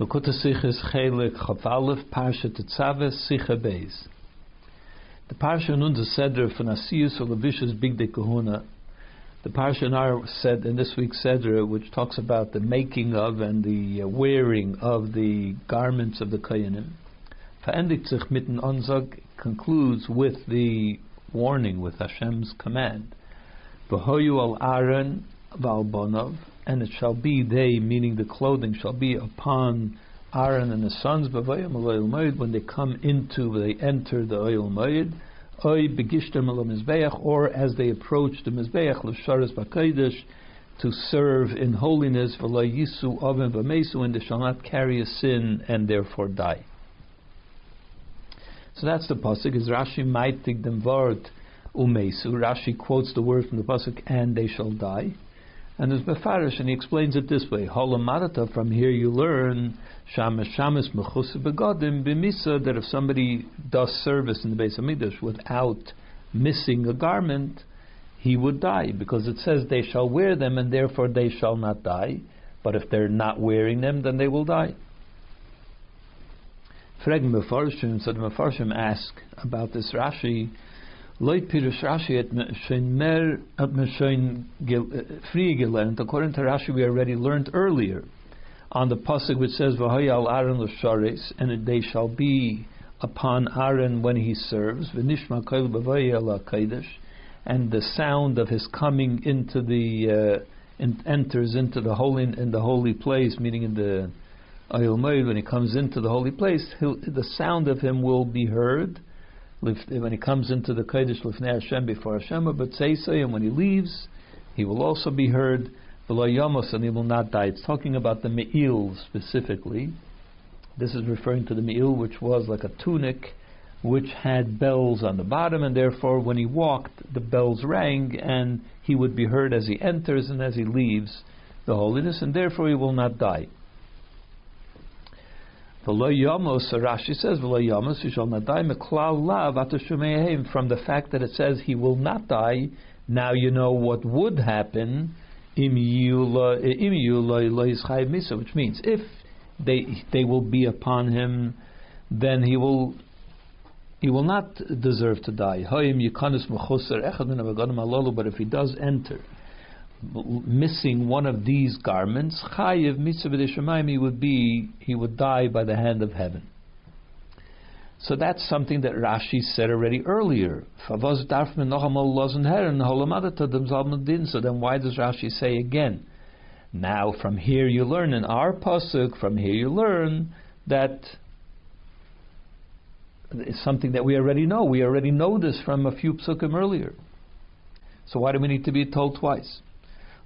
Lakuta Sichas Chelek Chaf Aleph Parsha Tetzaveh Sicha Beis. The Parsha nun the Seder von Asiyus Olavishas Big De Kahuna. The Parsha in said in this week's Seder, which talks about the making of and the uh, wearing of the garments of the Koyanim. Verendigt sich mitten Anzag concludes with the warning, with Hashem's command. V'hoyu al Aaron v'al Bonov and it shall be they, meaning the clothing, shall be upon Aaron and his sons, when they come into, they enter the Ohel Moed, or as they approach the mizbeach, to serve in holiness, and they shall not carry a sin and therefore die. So that's the pasuk. Is Rashi maitig dem vort umesu? Rashi quotes the word from the pasuk, and they shall die. And there's Mefarish, and he explains it this way: Holamarata. From here you learn shamas shamas mechus begodim b'misa that if somebody does service in the base of Hamikdash without missing a garment, he would die because it says they shall wear them and therefore they shall not die. But if they're not wearing them, then they will die. Freg Mefarshim, so the Mefarshim ask about this Rashi. Loy Pirush Rashi at Shein Mer at Meshain free gelernt. According to Rashi, we already learned earlier on the pasuk which says V'hayal Aaron l'sharis, and they shall be upon Aaron when he serves. V'nishma koil b'vayal ha'kodesh, and the sound of his coming into the uh, in, enters into the holy in the holy place, meaning in the Ayil when he comes into the holy place, the sound of him will be heard when he comes into the Kodesh Lifnei Hashem before Hashem, but and when he leaves, he will also be heard Yamos and he will not die. It's talking about the Me'il specifically. This is referring to the Me'il, which was like a tunic which had bells on the bottom, and therefore when he walked, the bells rang, and he would be heard as he enters and as he leaves the holiness, and therefore he will not die. Rashi says, he shall not die, lav from the fact that it says he will not die, now you know what would happen, which means if they they will be upon him, then he will he will not deserve to die. But if he does enter missing one of these garments, chayiv mitzvah would be he would die by the hand of heaven. So that's something that Rashi said already earlier. So then why does Rashi say again? Now from here you learn in our pasuk, from here you learn that it's something that we already know. We already know this from a few psukim earlier. So why do we need to be told twice?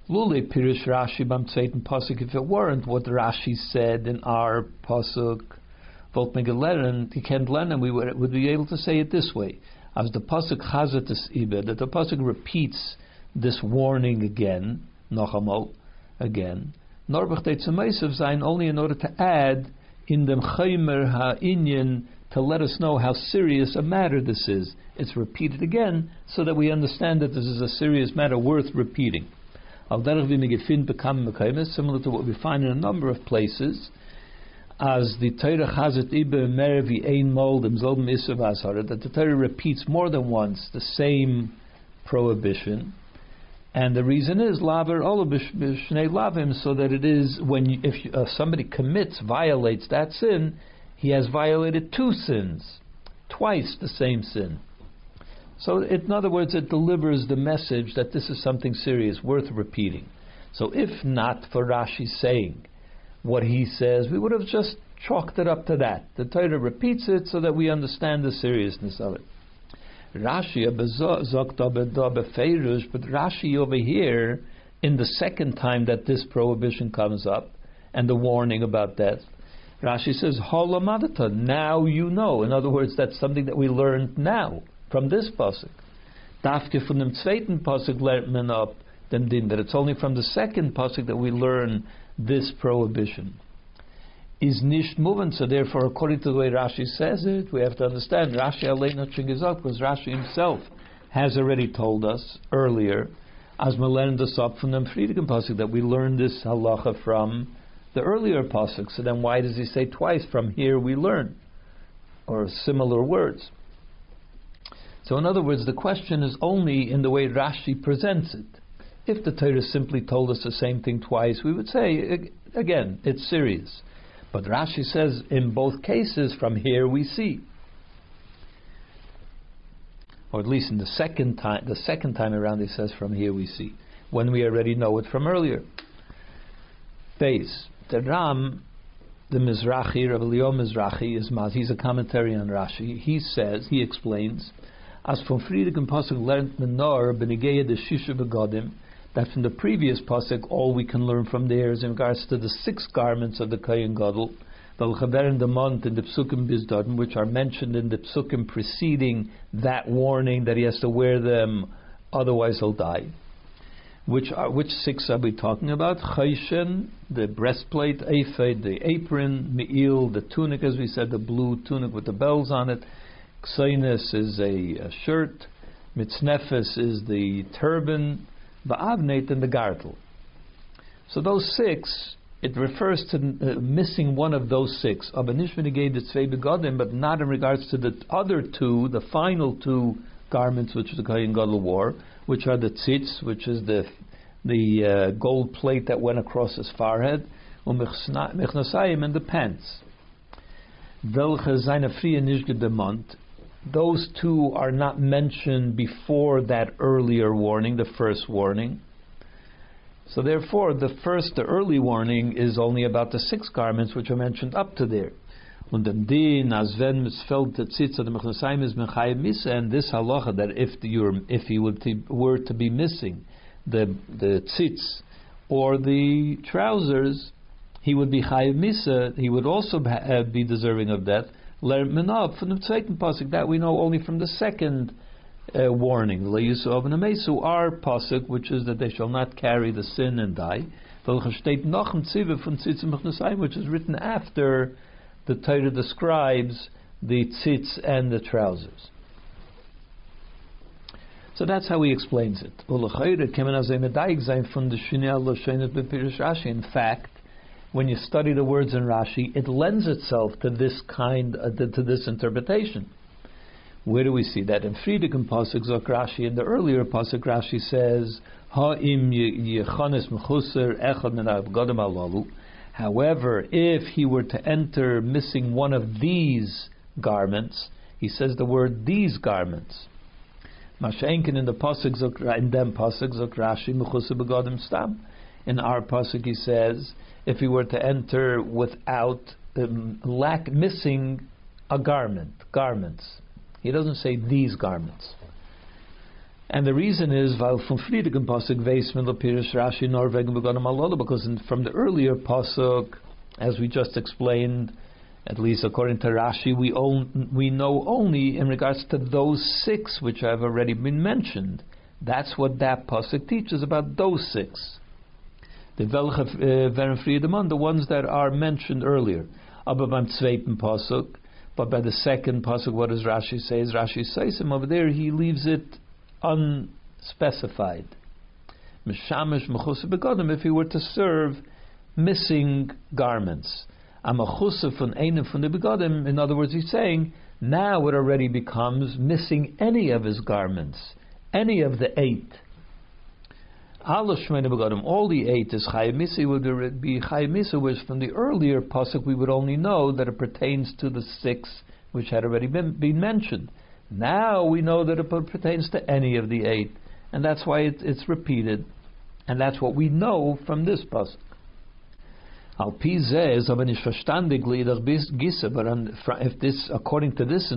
Lule Pirish Rashi Bam Tzeitin Pasuk, if it weren't what Rashi said in our Pasuk, Volt Megalerin, he can't learn, we would, would be able to say it this way. As the Pasuk Chazat Ibe, that the Pasuk repeats this warning again, Nochamol, again, Norbach Deitzemaisav Zain, only in order to add in the Chaymer Ha'inyan to let us know how serious a matter this is. It's repeated again so that we understand that this is a serious matter worth repeating. Al derech wie gefin bekam mekaymes, similar to what we find in a number of places, as the Torah has it ibe mer vi ein mol dem selben isser that the Torah repeats more than once the same prohibition. And the reason is laver b'shnei lavim, so that it is when you, if uh, somebody commits, violates that sin, he has violated two sins, twice the same sin. So, in other words, it delivers the message that this is something serious, worth repeating. So, if not for Rashi saying what he says, we would have just chalked it up to that. The Torah repeats it so that we understand the seriousness of it. Rashi, but Rashi over here, in the second time that this prohibition comes up and the warning about death, Rashi says, Holamadata, now you know. In other words, that's something that we learned now from this pasuk. Dafke from the zweiten pasuk lernt man up dem din that it's only from the second pasuk that we learn this prohibition. Is nicht moving, so therefore, according to the way Rashi says it, we have to understand Rashi alein chingizak because Rashi himself has already told us earlier, as we learned this up from the Friedigen pasuk that we learned this halacha from the earlier pasuk. So then, why does he say twice? From here we learn, or similar words. So, in other words, the question is only in the way Rashi presents it. If the Torah simply told us the same thing twice, we would say, again, it's serious. But Rashi says, in both cases, from here we see. Or at least in the second time, the second time around, he says, from here we see. When we already know it from earlier. Base. The Ram, the Mizrahi, Rabbi Leo Mizrahi, is Maz. he's a commentary on Rashi. He says, he explains, as from Friedrich Pasuk learned Menor Benigeya the Shisha Begodim, that from the previous pasuk, all we can learn from there is in regards to the six garments of the Kohen Gadol, the L'chaber and the Mont and the Psukim Bizdodim, which are mentioned in the Psukim preceding that warning that he has to wear them, otherwise he'll die. Which are, which six are we talking about? Choshen, the breastplate, Ephod, the apron, Me'il, the tunic, as we said, the blue tunic with the bells on it, Ksainis is a, a shirt. Mitznefes is the turban. Ba'avnate and the gartel. So those six, it refers to uh, missing one of those six. but not in regards to the other two, the final two garments which the Kohen Gadol wore, which are the tzitz, which is the the uh, gold plate that went across his forehead, and the pants. Those two are not mentioned before that earlier warning, the first warning. So therefore, the first, the early warning is only about the six garments which are mentioned up to there. Und dem Din, as wenn misfeld the tzitz of the michnasayim is mechayim misa, and this halacha that if the, if he would were to be missing the the tzitz or the trousers, he would be chayiv misa. He would also be deserving of death Lermenov from the second pasuk that we know only from the second uh, warning. Of Mesu, our pasuk, which is that they shall not carry the sin and die. Which is written after the Torah describes the tzitz and the trousers. So that's how he explains it. In fact, when you study the words in Rashi, it lends itself to this kind, uh, to, to, this interpretation. Where do we see that? In Friedekin Pasuk Zok Rashi, in the earlier Pasuk Rashi says, Ha'im yechanes mechuser echad. However, if he were to enter missing one of these garments, he says the word these garments. Mashenkin in the pasuk in them pasuk zok Rashi mechuser begodim stam. In our pasuk he says if he were to enter without um, lack missing a garment, garments. He doesn't say these garments. And the reason is Rashi because in, from the earlier pasuk, as we just explained, at least according to Rashi, we own, we know only in regards to those six which have already been mentioned. That's what that pasuk teaches about those six the welche eh, werden Friedemann, the ones that are mentioned earlier. Aber beim zweiten Pasuk, but by the second Pasuk, what does Rashi say? Rashi says him over there, he leaves it unspecified. Mishamish mechusa begodim, if he were to serve missing garments. Amachusa von einem von the begodim, in other words, he's saying, now it already becomes missing any of his garments, any of the eight all the eight is Chayimisi would be Chayimisa, which from the earlier pasuk we would only know that it pertains to the six which had already been, been mentioned. Now we know that it pertains to any of the eight, and that's why it, it's repeated, and that's what we know from this pasuk. Al is but if this, according to this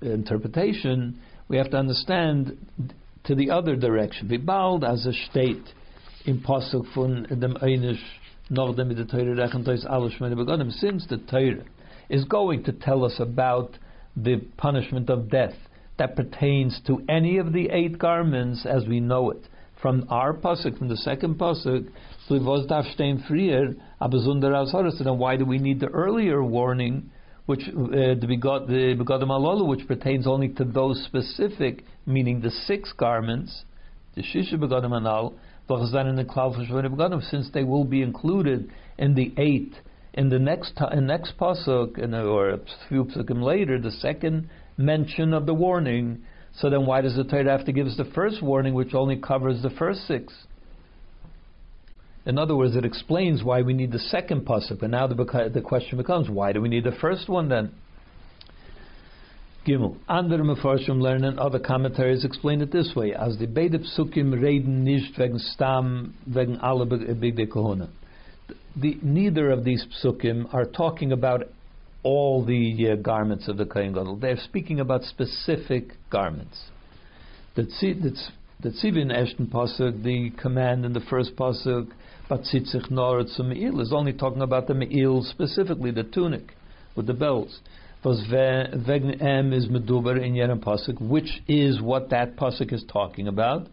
interpretation, we have to understand to the other direction. Vibald as a state in Pasuk von dem Einish noch dem the Torah rechentois alles shmene begonim, since the Torah is going to tell us about the punishment of death that pertains to any of the eight garments as we know it. From our pasuk, from the second pasuk, so was darf stehen frier, aber then why do we need the earlier warning which uh, the begodim alalu, which pertains only to those specific, meaning the six garments, the shisha begodim anal, in the klal since they will be included in the eight in the next in next pasuk in, or a few pasukim later, the second mention of the warning. So then, why does the Torah have to give us the first warning, which only covers the first six? In other words, it explains why we need the second pasuk. And now the, the question becomes, why do we need the first one then? Gimel. Andere Mefarshim learn and other commentaries explain it this way: as the beide psukim reden nicht wegen stam wegen alle bigde kohuna. The, neither of these psukim are talking about all the uh, garments of the Kohen Gadol. They're speaking about specific garments. The tzivin Eshton pasuk, the command in the first pasuk, but tzitzich nor me'il is only talking about the me'il specifically, the tunic with the bells. Was wegen em is meduber in jenem pasuk, which is what that pasuk is talking about.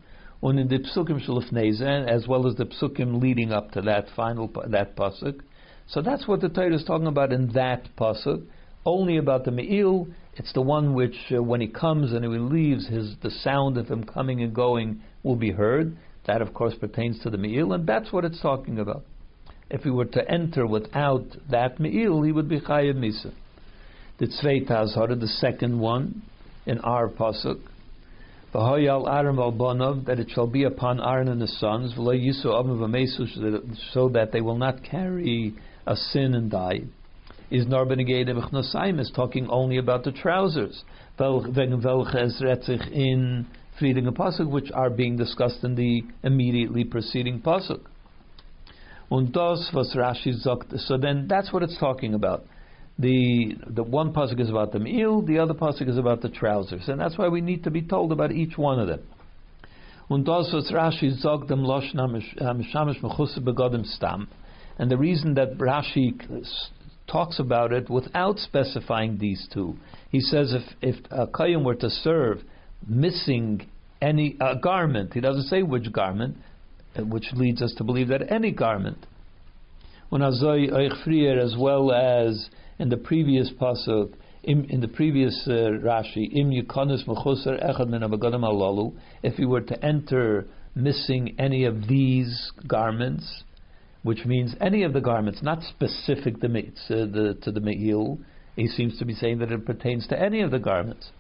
And in the psukim shalifneza, as well as the psukim leading up to that final that pasuk. So that's what the Torah is talking about in that pasuk. Only about the me'il. It's the one which, uh, when he comes and he leaves, his the sound of him coming and going will be heard. That, of course, pertains to the me'il, and that's what it's talking about. If he were to enter without that me'il, he would be chayav misa the Tzvei Tazhara, the second one in our pasuk. V'hoyal Aaron al that it shall be upon Aaron and his sons, v'lo yisu avim so that they will not carry a sin and die. Is nor benegede is talking only about the trousers. In Frieding pasuk, which are being discussed in the immediately preceding pasuk. So then that's what it's talking about the the one pasuk is about the meal, the other pasuk is about the trousers, and that's why we need to be told about each one of them. Und Rashi mishamish mechusar begodim stam, and the reason that Rashi talks about it without specifying these two, he says if if a kayyum were to serve missing any garment, he doesn't say which garment, which leads us to believe that any garment. When as well as in the previous pasuk, in, in the previous uh, Rashi, im yukonis echad min alalu, if he were to enter missing any of these garments, which means any of the garments, not specific to, uh, the, to the me'il, he seems to be saying that it pertains to any of the garments.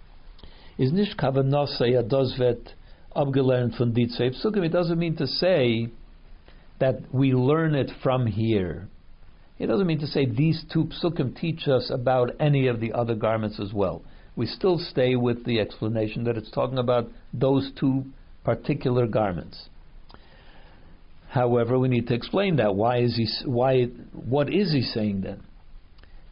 Is nish kavanasei adozvet abgelernt von ditzvei psukim. It doesn't mean to say that we learn it from here. It doesn't mean to say these two psukim teach us about any of the other garments as well. We still stay with the explanation that it's talking about those two particular garments. However, we need to explain that. Why is he? Why? What is he saying then?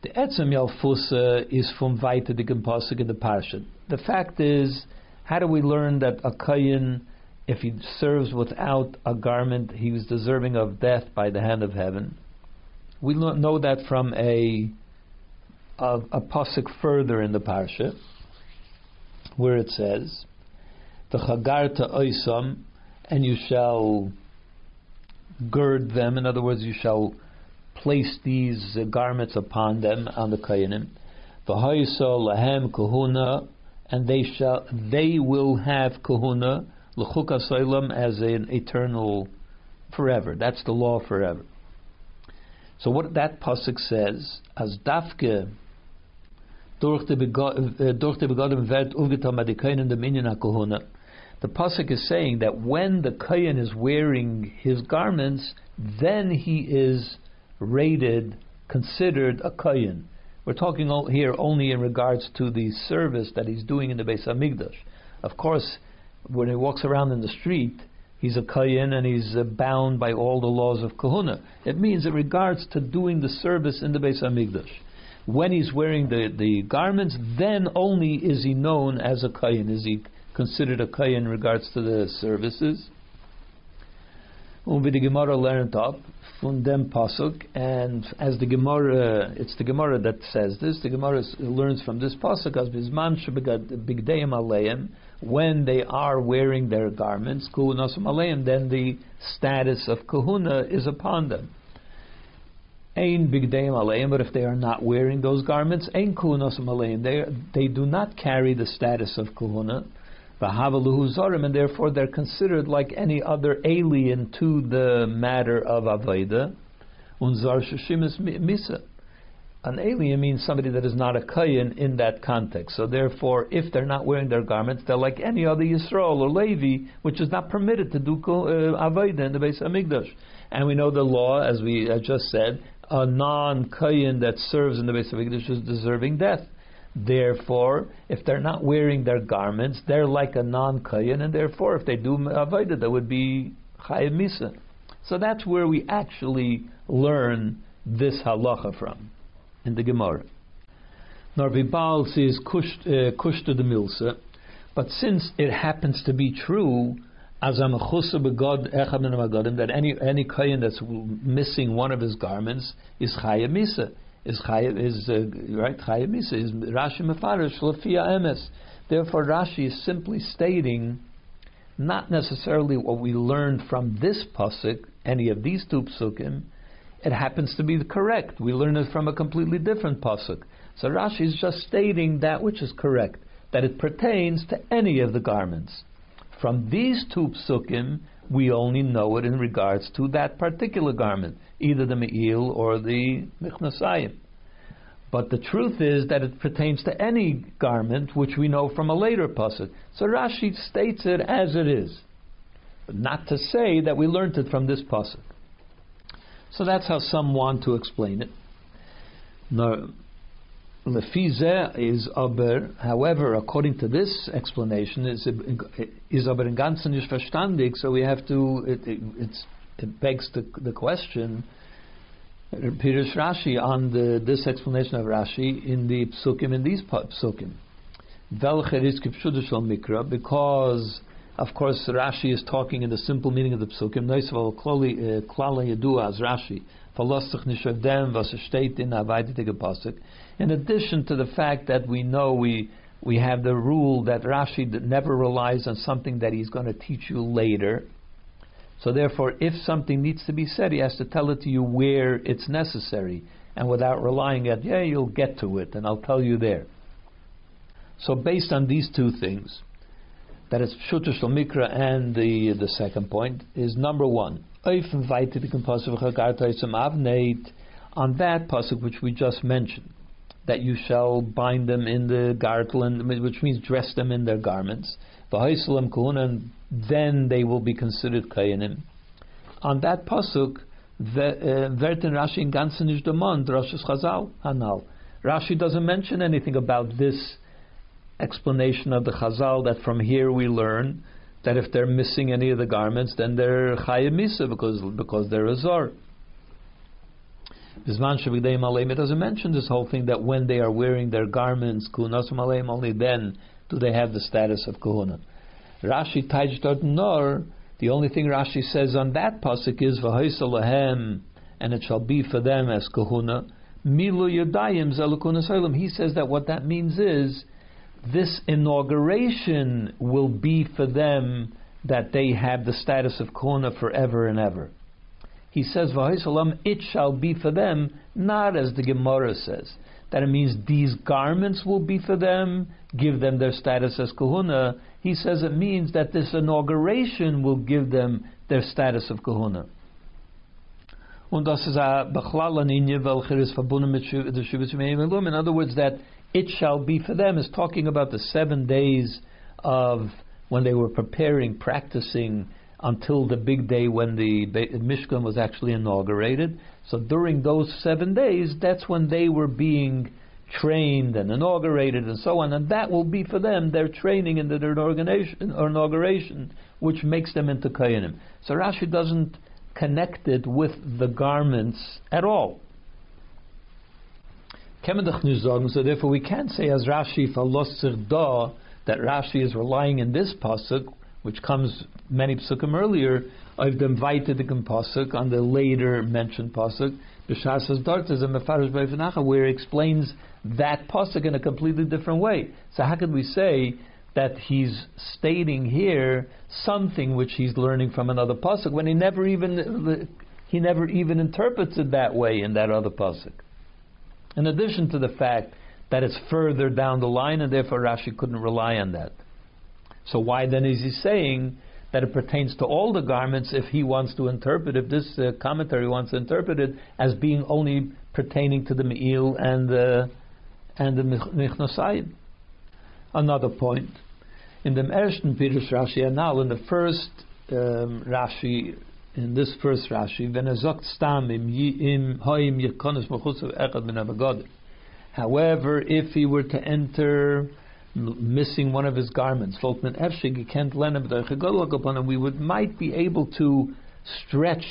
The etzem yalfusa is from weiter dikem pasuk in the parsha. The fact is, how do we learn that a kayin, if he serves without a garment, he was deserving of death by the hand of heaven? We know that from a a, a pasuk further in the parsha, where it says, "The chagarta oisam," and you shall gird them. In other words, you shall place these uh, garments upon them on the kayanim. V'hayisa lahem kahuna, and they shall they will have kahuna l'chuk as an eternal forever. That's the law forever. So what that pasuk says, as dafke durch eh, the begotten wird ugetam adikayin the minyan hakohuna. The pasuk is saying that when the kohen is wearing his garments, then he is rated, considered a kohen. We're talking here only in regards to the service that he's doing in the Beis Hamikdash. Of course, when he walks around in the street, he's a kayin and he's uh, bound by all the laws of kahuna. It means in regards to doing the service in the Beis Hamikdash. When he's wearing the, the garments, then only is he known as a kayin. Is he considered a kayin in regards to the services? Und wie die Gemara learned up from dem pasuk, and as the Gemara, it's the Gemara that says this. The Gemara learns from this pasuk as bisman bigdeim aleim when they are wearing their garments, kuhunas aleim, then the status of kahuna is upon them. Ain bigdeim aleim, but if they are not wearing those garments, ain kuhunas aleim, they they do not carry the status of kahuna. and therefore they're considered like any other alien to the matter of Aveda. Unzar Shashimis Misa. An alien means somebody that is not a Kayan in that context. So therefore, if they're not wearing their garments, they're like any other Yisrael or Levi, which is not permitted to do uh, in the base of Migdash. And we know the law, as we uh, just said, a non-Kayan that serves in the base of Migdash is deserving death. Therefore, if they're not wearing their garments, they're like a non-kayan, and therefore, if they do avodah, that would be chayim misa. So that's where we actually learn this halacha from in the Gemara. Narvi Baal says kushta uh, the milsa, but since it happens to be true, as a begod that any any kayan that's missing one of his garments is chayim misa is Chayiv, is uh, right Chayiv Misa is Rashi Mefarish Lafia Emes. Therefore, Rashi is simply stating not necessarily what we learned from this pasuk, any of these two psukim. It happens to be correct. We learn it from a completely different pasuk. So Rashi is just stating that which is correct, that it pertains to any of the garments. From these two psukim, we only know it in regards to that particular garment, either the me'il or the michnasayim. But the truth is that it pertains to any garment which we know from a later pasuk. So Rashi states it as it is, but not to say that we learned it from this pasuk. So that's how some want to explain it. No, Lefize is aber, however, according to this explanation, is is aber in ganzen nicht verstandig. So we have to. It, it, it begs the, the question. Pirush Rashi on the, this explanation of Rashi in the psukim in these psukim. Velcher mikra because of course Rashi is talking in the simple meaning of the psukim. Eh, as Rashi. In addition to the fact that we know we we have the rule that Rashi never relies on something that he's going to teach you later. So therefore, if something needs to be said, he has to tell it to you where it's necessary, and without relying at yeah, you'll get to it, and I'll tell you there. So based on these two things, that it's Pshuta Mikra and the the second point is number one. On that pasuk which we just mentioned, that you shall bind them in the garland, which means dress them in their garments. and then they will be considered kayanim. On that pasuk, uh, Rashi in ganzen is demand Rosh's Chazal Hanal. Rashi doesn't mention anything about this explanation of the Chazal that from here we learn that if they're missing any of the garments, then they're chayimisa because because they're a zor. Bisman Shavigdei Maleim, it doesn't mention this whole thing that when they are wearing their garments, Kunas Maleim, only then do they have the status of Kuhuna. Rashi Tajdot Nor, the only thing Rashi says on that pasuk is V'hoisalahem, and it shall be for them as Kuhuna. Milu Yadayim Zelukuna He says that what that means is this inauguration will be for them that they have the status of Kuhuna forever and ever he says, it shall be for them, not as the Gemara says. That it means these garments will be for them, give them their status as kahuna. He says it means that this inauguration will give them their status of kahuna. In other words, that it shall be for them is talking about the seven days of when they were preparing, practicing until the big day when the Mishkan was actually inaugurated. So during those seven days, that's when they were being trained and inaugurated and so on, and that will be for them their training and their inauguration, which makes them into Kayanim. So Rashi doesn't connect it with the garments at all. So therefore we can't say as Rashi da that Rashi is relying in this pasuk which comes many psukim earlier, of the pasuk on the later mentioned pasuk, b'shasas dartas and mefarish b'ifanacha, where it explains that pasuk in a completely different way. So how could we say that he's stating here something which he's learning from another pasuk when he never even he never even interprets it that way in that other pasuk? In addition to the fact that it's further down the line, and therefore Rashi couldn't rely on that. So why then is he saying that it pertains to all the garments if he wants to interpret, if this uh, commentary wants to interpret it as being only pertaining to the Me'il and the, and the Michnosayim? Another point. In the Ersten Pirush Rashi now in the first um, Rashi, in this first Rashi, er However, if he were to enter missing one of his garments, Folkman Efshig, upon him, we would might be able to stretch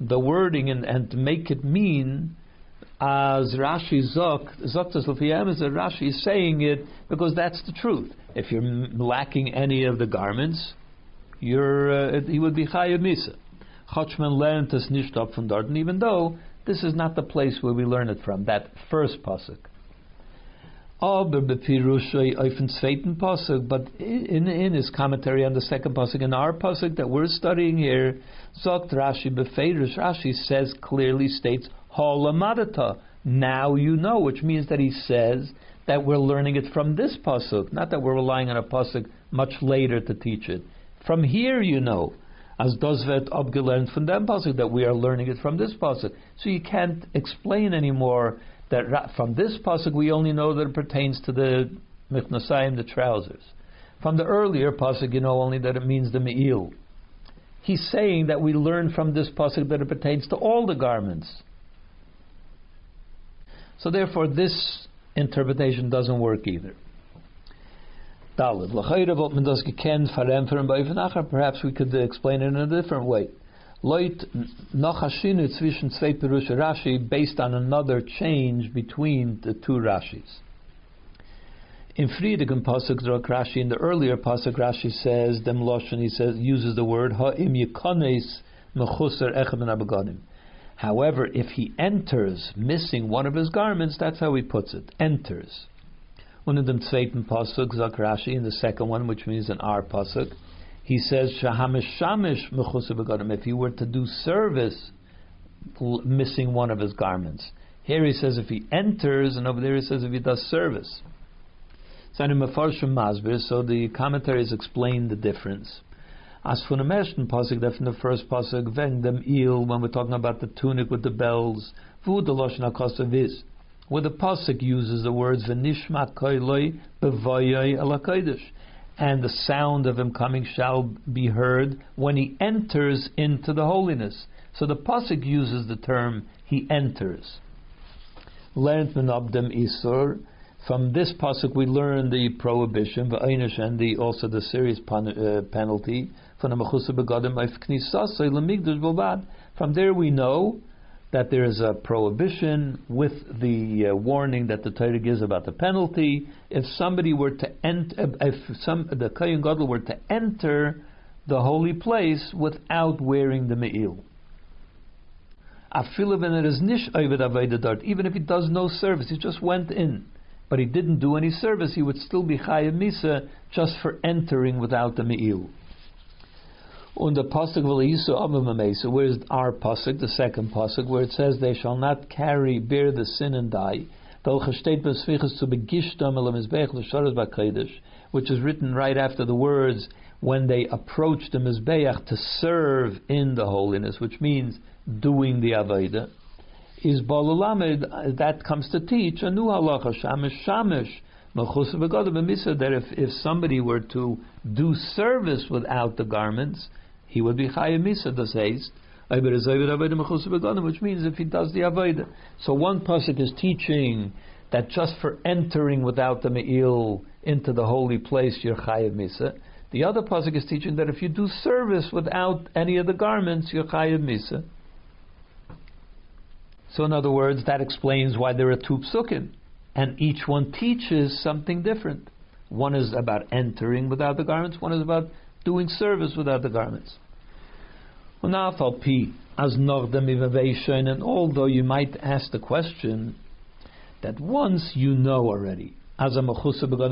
the wording and, and make it mean as Rashi Zok, Zoktas Rashi is saying it because that's the truth. If you're lacking any of the garments, you're, uh, he would be Chayav Misa. Chachman learned this nicht from Darden, even though this is not the place where we learn it from, that first pasuk. Aber but in, in his commentary on the second pasuk, in our pasuk that we're studying here, Zokt Rashi beferish, Rashi says clearly states halamadata. Now you know, which means that he says that we're learning it from this pasuk, not that we're relying on a pasuk much later to teach it. From here you know, as does vet abgelernt from them pasuk that we are learning it from this pasuk. So you can't explain anymore that from this pasuk we only know that it pertains to the michnasayim, the trousers. From the earlier pasuk, you know only that it means the me'il. He's saying that we learn from this pasuk that it pertains to all the garments. So therefore, this interpretation doesn't work either. Perhaps we could explain it in a different way. Loit Nachashinu zwischen zwei Perusha Rashi based on another change between the two Rashis. In Friedigen Pasuk Drok Rashi, in the earlier Pasuk Rashi says, Dem Loshen, he says, uses the word Ha'im Yikones Mechuser Echem Abegadim. However, if he enters missing one of his garments, that's how he puts it. Enters. Und in dem zweiten Pasuk, sagt Rashi, in the second one, which means in our Pasuk, he says shahamish If he were to do service, missing one of his garments. Here he says if he enters, and over there he says if he does service. So the commentaries explain the difference. As for the ersten pasuk, that from the first pasuk, when them il, when we're talking about the tunic with the bells, vu lashon is, where the pasuk uses the words v'nishma koiloi b'vayoi alakodesh and the sound of him coming shall be heard when he enters into the holiness. So the pasuk uses the term he enters. Learned menabdem isur. From this pasuk we learn the prohibition, and the also the serious uh, penalty. From the. From there we know that there is a prohibition with the uh, warning that the Torah gives about the penalty. If somebody were to enter, if some the Kohen Gadol were to enter the holy place without wearing the me'il. Even if he does no service, he just went in, but he didn't do any service, he would still be chayav misa just for entering without the me'il. Und the pasuk v'leisu Where's our pasuk, the second pasuk, where it says they shall not carry, bear the sin and die. Which is written right after the words when they approach the mizbeach to serve in the holiness, which means doing the avodah. Is balulamed that comes to teach a new halacha shamish shamish that if, if somebody were to do service without the garments, he would be chayav misa the says. Which means if he does the avodah. So one pasuk is teaching that just for entering without the me'il into the holy place, you're chayav misa. The other pasuk is teaching that if you do service without any of the garments, you're chayav misa. So in other words, that explains why there are two psukim, and each one teaches something different. One is about entering without the garments. One is about doing service without the garments. And although you might ask the question that once you know already, that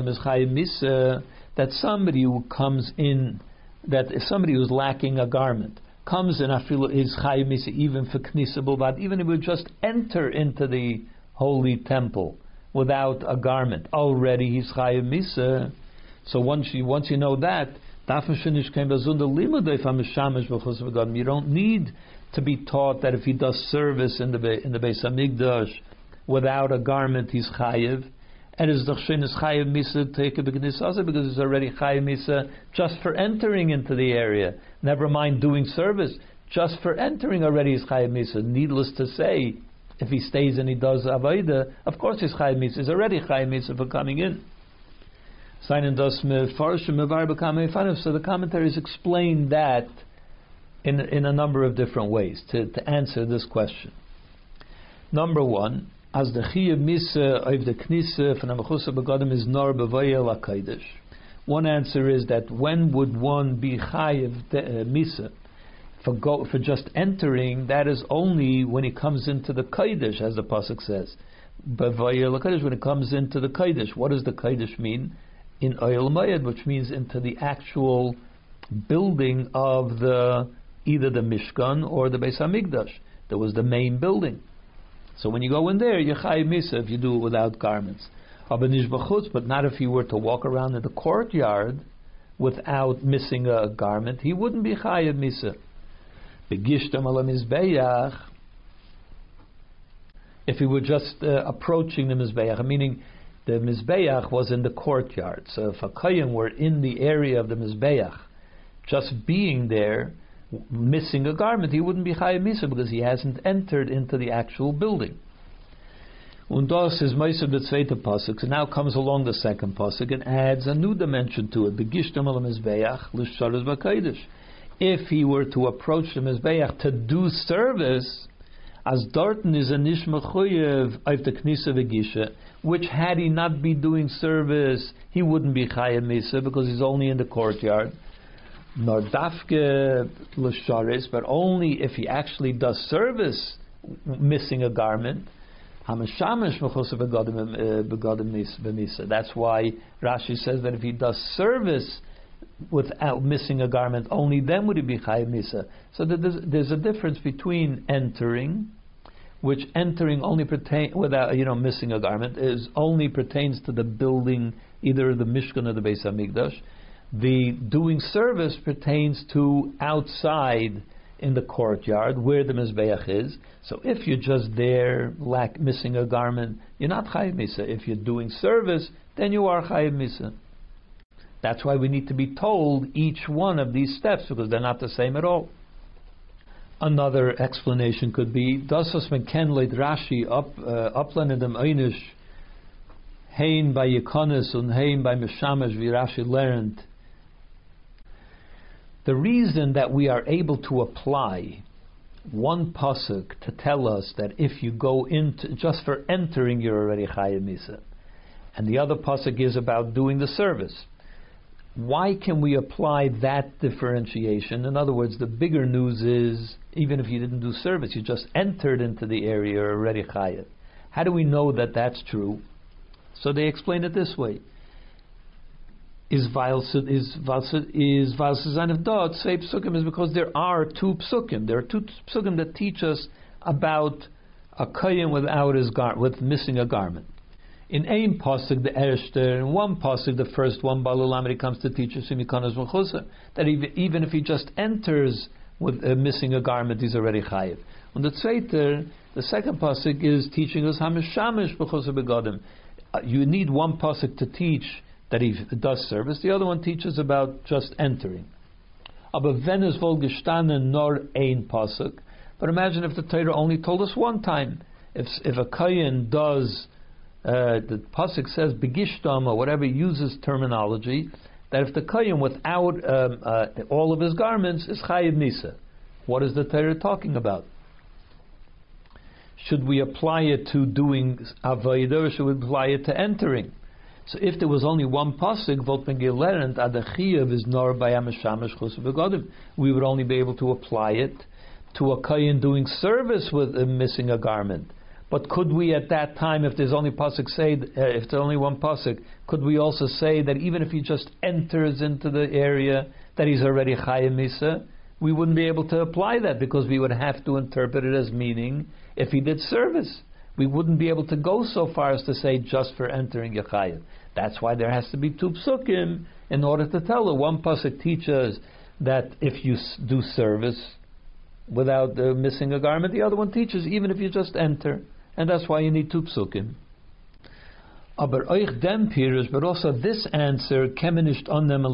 somebody who comes in, that somebody who's lacking a garment comes in, feel is chayim even for knisabul even if you just enter into the holy temple without a garment, already he's chayim so once you once you know that, You don't need to be taught that if he does service in the in the Beis Hamikdash without a garment, he's chayiv. And is dachshin is chayiv misa take a because he's already chayiv misa just for entering into the area. Never mind doing service, just for entering already is chayiv misa. Needless to say, if he stays and he does avodah, of course he's chayiv misa. He's already chayiv misa for coming in. So the commentaries explain that in in a number of different ways to, to answer this question. Number one, as the chiyuv misa of the knisa from the begadim is nor b'vayel akaidish. One answer is that when would one be chayiv uh, misa for go, for just entering? That is only when he comes into the kaidish, as the pasuk says. B'vayel when it comes into the kaidish. What does the kaidish mean? In oil mayad, which means into the actual building of the either the Mishkan or the Beis Hamikdash. That was the main building. So when you go in there, you chay misa if you do it without garments. But not if you were to walk around in the courtyard without missing a garment. He wouldn't be chayiv misa. Begishtam ala mizbeach. If he were just uh, approaching the mizbeach, meaning the mizbeach was in the courtyard. So if a kohen were in the area of the mizbeach, just being there, missing a garment, he wouldn't be chayiv misa because he hasn't entered into the actual building. Und das is Meise the zweite Pasuk. Now comes along the second Pasuk and adds a new dimension to it. Begishtem al Mizbeach b'kaidish. If he were to approach the Mizbeach to do service, as Darton is a nishmachuyev of the Knisa v'gisha, which had he not be doing service, he wouldn't be chayav misa because he's only in the courtyard nor dafke l'sharis, but only if he actually does service, missing a garment. Uh, That's why Rashi says that if he does service without missing a garment, only then would he be chayiv misa. So there's, there's a difference between entering, which entering only pertain without you know missing a garment is only pertains to the building, either the Mishkan or the Beis Hamikdash, the doing service pertains to outside in the courtyard where the mizbeach is. So if you're just there, lack missing a garment, you're not chayiv misa. If you're doing service, then you are chayiv misa. That's why we need to be told each one of these steps because they're not the same at all. Another explanation could be Dasas Meken leit Rashi up uh, upland dem Einish Hein by Yekonis und Hein by Mishamash wie Rashi learned the reason that we are able to apply one pasuk to tell us that if you go into just for entering, you're already chayav misa, and the other pasuk is about doing the service. Why can we apply that differentiation? In other words, the bigger news is even if you didn't do service, you just entered into the area, already chayav. How do we know that that's true? So they explain it this way is Valsid is Valsid is of say psukim is because there are two psukim. There are two psukim that teach us about a kohen without his gar- with missing a garment. In ein pasuk the erster, in one pasuk the first one Balulamri comes to teach us that even if he just enters with uh, missing a garment, he's already chayiv. On the zweiter, the second pasuk is teaching us hamishamish b'chosa begodim. Uh, you need one pasuk to teach that he does service. The other one teaches about just entering. Nor ein pasuk. But imagine if the Torah only told us one time. If if a kohen does, uh, the pasuk says begishtam or whatever uses terminology, that if the kohen without um, uh, all of his garments is chayiv nisa. What is the Torah talking about? Should we apply it to doing avodah or should we apply it to entering? So if there was only one pasuk, Voltman gelernt, adachiyav is nor by amishamish chusav we would only be able to apply it to a kayin doing service with uh, missing a garment. But could we at that time, if there's only pasuk say, uh, if there's only one pasuk, could we also say that even if he just enters into the area that he's already chayim misa, we wouldn't be able to apply that because we would have to interpret it as meaning if he did service. We wouldn't be able to go so far as to say just for entering Yachayim. That's why there has to be two psukim in order to tell her. One pasuk teaches that if you do service without uh, missing a garment, the other one teaches even if you just enter, and that's why you need two psukim. Aber euch dem Pirush, but also this answer, kemenisht on them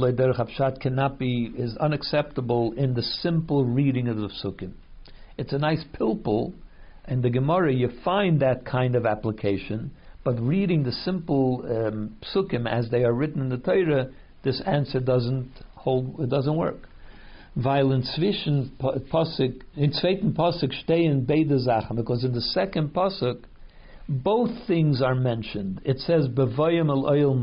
cannot be, is unacceptable in the simple reading of the psukim. It's a nice pilpul, and the Gemara you find that kind of application, but reading the simple um, psukim as they are written in the Torah, this answer doesn't hold, it doesn't work. Weil inzwischen Pasuk, in zweiten Pasuk stehen beide Sachen, because in the second Pasuk, both things are mentioned. It says bevayim al oil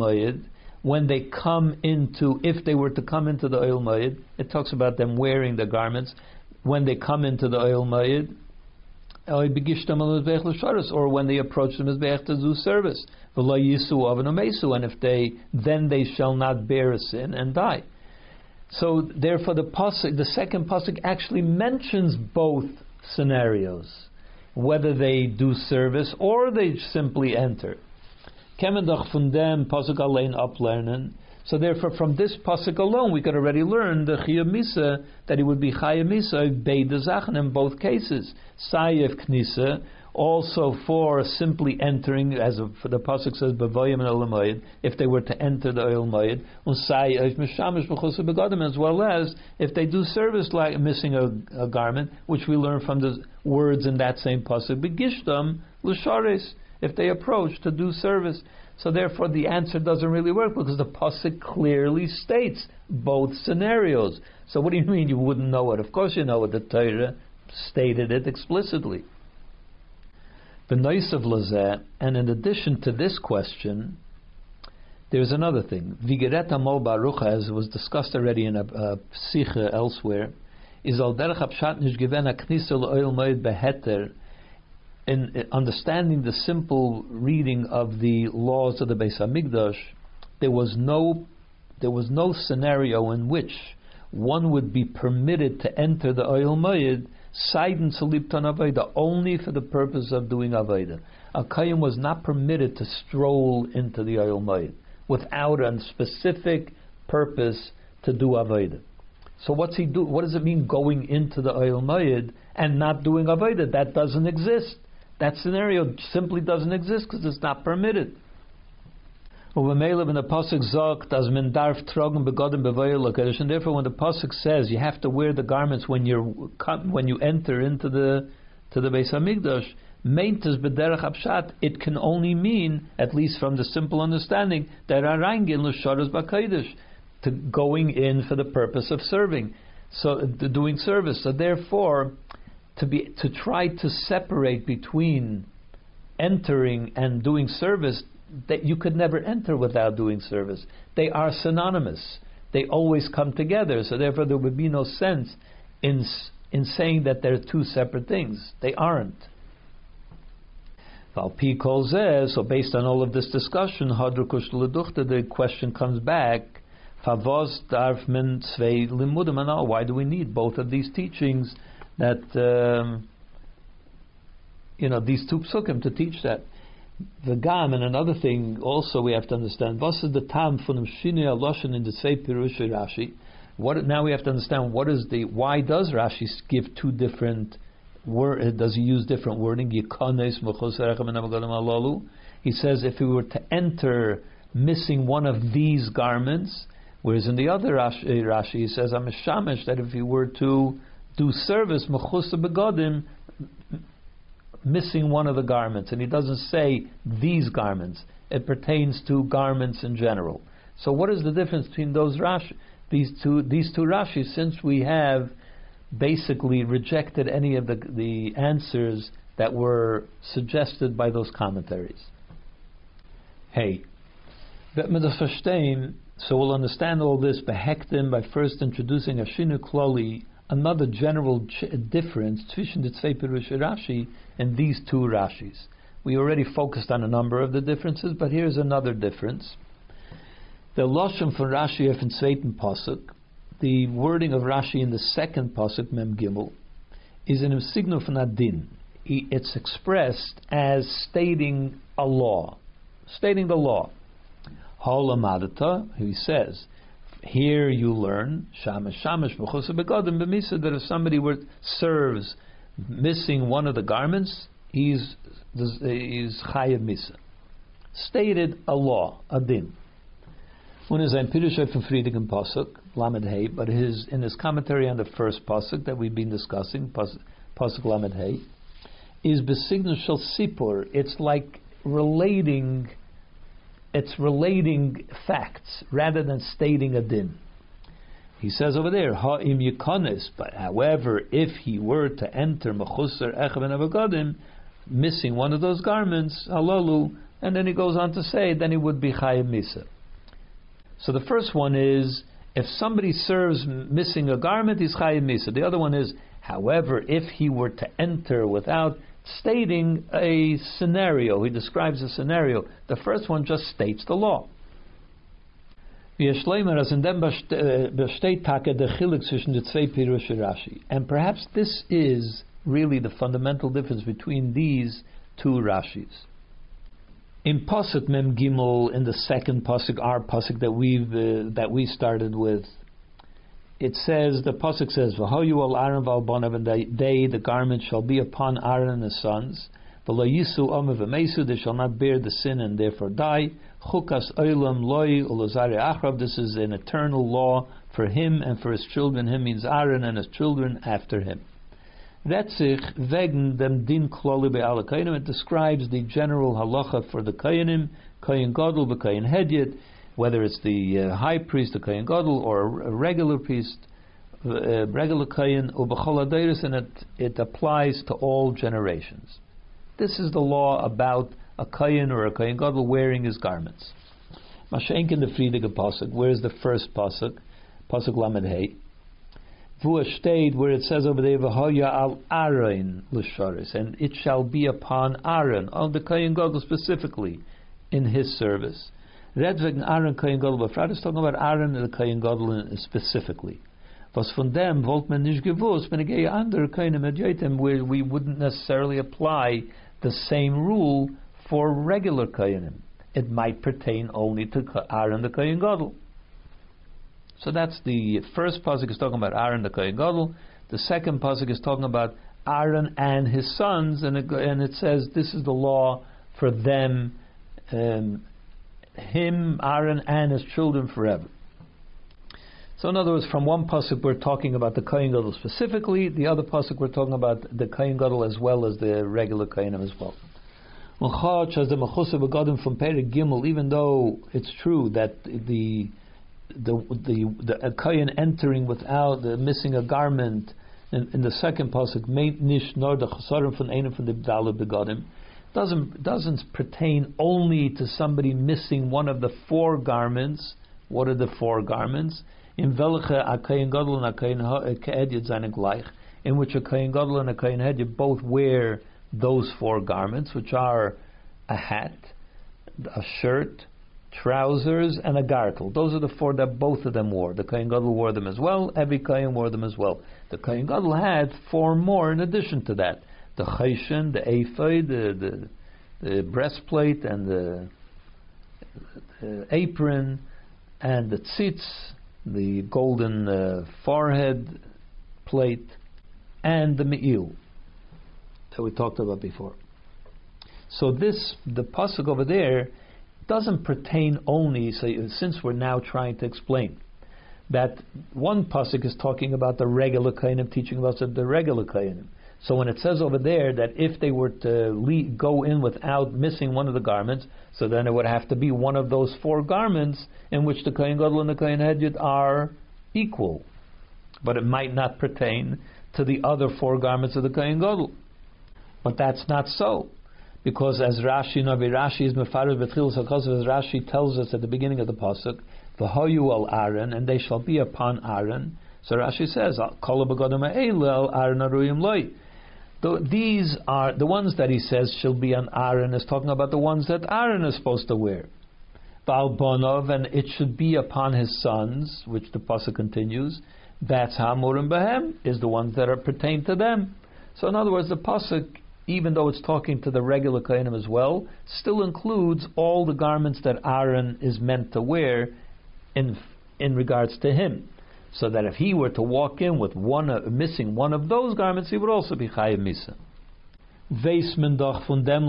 when they come into, if they were to come into the oil it talks about them wearing the garments. When they come into the Ohel Moed, or when they approach the mizbeach to do service, and if they then they shall not bear a sin and die. So therefore, the pasuk, the second pasuk actually mentions both scenarios whether they do service or they simply enter. Kemendach pasuk uplernen. So therefore, from this pasuk alone, we could already learn the chiyah misa that it would be chiyah misa beide in both cases. Sayev knisa also for simply entering, as the pasuk says, b'voyim and if they were to enter the Ohel Moed, as well as if they do service like missing a, a, garment, which we learn from the words in that same pasuk, begishtam l'sharis, if they approach to do service. So therefore, the answer doesn't really work because the pasuk clearly states both scenarios. So what do you mean you wouldn't know it? Of course, you know it. The Torah stated it explicitly. The nice of Lazet, and in addition to this question, there's another thing. Vigereta Mo Baruch, as was discussed already in a, a Sikha elsewhere, is al derech apshat nish given a knisel Ohel Moed beheter, in understanding the simple reading of the laws of the Beis Hamikdash, there was no there was no scenario in which one would be permitted to enter the Ohel Moed Seiden Saliptan Aveda, only for the purpose of doing Aveda. A Kayyim was not permitted to stroll into the Ohel Moed without a specific purpose to do Aveda. So what's he do? What does it mean going into the Ohel Moed and not doing Aveda? That doesn't exist. That scenario simply doesn't exist because it's not permitted. Uvamela when the pasuk sagt as men darf tragen begotten bevoyel and therefore when the pasuk says you have to wear the garments when you when you enter into the to the Beis Hamikdash, meintes bederach abshat, it can only mean, at least from the simple understanding, that arangin l'sharas b'kodesh, to going in for the purpose of serving, so doing service. So therefore, to be to try to separate between entering and doing service that you could never enter without doing service. They are synonymous. They always come together. So therefore, there would be no sense in in saying that they're two separate things. They aren't. Valpi so based on all of this discussion, the question comes back. Why do we need both of these teachings? That um, you know these two psukim to teach that. The gam and another thing also we have to understand. Was is the tam from Shinei in the Pirush Rashi? What now we have to understand what is the why does Rashi give two different word? Uh, does he use different wording? He says if we were to enter missing one of these garments, whereas in the other Rashi, Rashi he says I'm a shamish that if he were to do service mechusa begodim missing one of the garments, and he doesn't say these garments. It pertains to garments in general. So, what is the difference between those Rashi, these two, these two Rashis? Since we have basically rejected any of the the answers that were suggested by those commentaries. Hey, so we'll understand all this behektim by first introducing a shinu kloli another general ch- uh, difference between the Tzvei Pirush Rashi and these two Rashis. We already focused on a number of the differences, but here's another difference. The Lashon for Rashi in Zweiten Pasuk, the wording of Rashi in the second Pasuk, Mem Gimel, is an signal from Adin. It's expressed as stating a law, stating the law. Halamadata, he says, here you learn shamash shamash begodim b'misa that if somebody were serves missing one of the garments, he's he's chayav misa. Stated a law, a din. One is ein Pirush from Friedigen Pasuk, Lamed Hey, but his in his commentary on the first Pasuk that we've been discussing, Pasuk, pasuk Lamed Hey, is besignal shel sipur. It's like relating it's relating facts rather than stating a din. He says over there, ha'im yikonis, but however, if he were to enter mechusar echav and missing one of those garments, halalu, and then he goes on to say, then he would be chayim misa. So the first one is, if somebody serves missing a garment, he's chayim misa. The other one is, however, if he were to enter without stating a scenario. He describes a scenario. The first one just states the law. And perhaps this is really the fundamental difference between these two Rashis. In Pasuk Mem Gimel, in the second Pasuk, our Pasuk that we've uh, that we started with, it says the pasuk says, "V'hoyu al Aaron v'albonav," and they, the garment, shall be upon Aaron and his sons. V'lo yisu omer v'mesu, they shall not bear the sin and therefore die. Chukas oilam loy ulozare achrav. This is an eternal law for him and for his children. Him means Aaron and his children after him. Retzich wegen dem din kloli be'ala It describes the general halacha for the kayanim, kayin gadol b'kayin hedyet whether it's the uh, high priest, the Kohen Gadol, or a regular priest, uh, regular Kohen, and it, it applies to all generations. This is the law about a Kohen or a Kohen Gadol wearing his garments. Mashenkin the Friedige Pasuk, where's the first Pasuk? Pasuk Lamed Hey. Vua stayed where it says over there, V'hoya al Aaron l'sharis, and it shall be upon Aaron, on the Kohen Gadol specifically, in his service. Red wegen Aaron Kohen Gadol befragt, is talking about Aaron and the Kohen Gadol specifically. Was von dem wollte man nicht gewusst, wenn ich andere Kohenim where we wouldn't necessarily apply the same rule for regular Kohenim. It might pertain only to Aaron the Kohen Gadol. So that's the first pasuk is talking about Aaron the Kohen Gadol. The second pasuk is talking about Aaron and his sons, and it, and it says this is the law for them um, him, Aaron, and his children forever. So, in other words, from one pasuk we're talking about the Kohen Gadol specifically, the other pasuk we're talking about the Kohen Gadol as well as the regular Kohenim as well. the from Gimel, even though it's true that the the the, the Kohen entering without uh, missing a garment in, in the second pasuk, Meint Nish Nor the Chasarim from from the Dalu Begodim doesn't doesn't pertain only to somebody missing one of the four garments. What are the four garments? In a and a in which a kain gadol and a kain hedyet both wear those four garments, which are a hat, a shirt, trousers, and a gartel. Those are the four that both of them wore. The kain gadol wore them as well. Every kain wore them as well. The kain gadol had four more in addition to that the chayshin, the ephod, the, the, the, breastplate, and the, the, apron, and the tzitz, the golden uh, forehead plate, and the me'il that we talked about before. So this, the pasuk over there, doesn't pertain only. So since we're now trying to explain that one pasuk is talking about the regular kainim, teaching about the regular kainim. So when it says over there that if they were to leave, go in without missing one of the garments, so then it would have to be one of those four garments in which the Kohen Gadol and the Kohen Hedyot are equal. But it might not pertain to the other four garments of the Kohen Gadol. But that's not so. Because as Rashi, Navi Rashi is Mefarid Betchil Sakos, as Rashi tells us at the beginning of the Pasuk, V'hoyu al Aaron, and they shall be upon Aaron. So Rashi says, Kol Aaron aruyim. The, these are the ones that he says shall be on Aaron is talking about the ones that Aaron is supposed to wear. Balbonov, and it should be upon his sons, which the pasuk continues. That's Hamurim Behem, is the ones that are pertain to them. So in other words, the pasuk, even though it's talking to the regular Kohanim as well, still includes all the garments that Aaron is meant to wear in in regards to him. So that if he were to walk in with one uh, missing one of those garments, he would also be chayiv misa. Von dem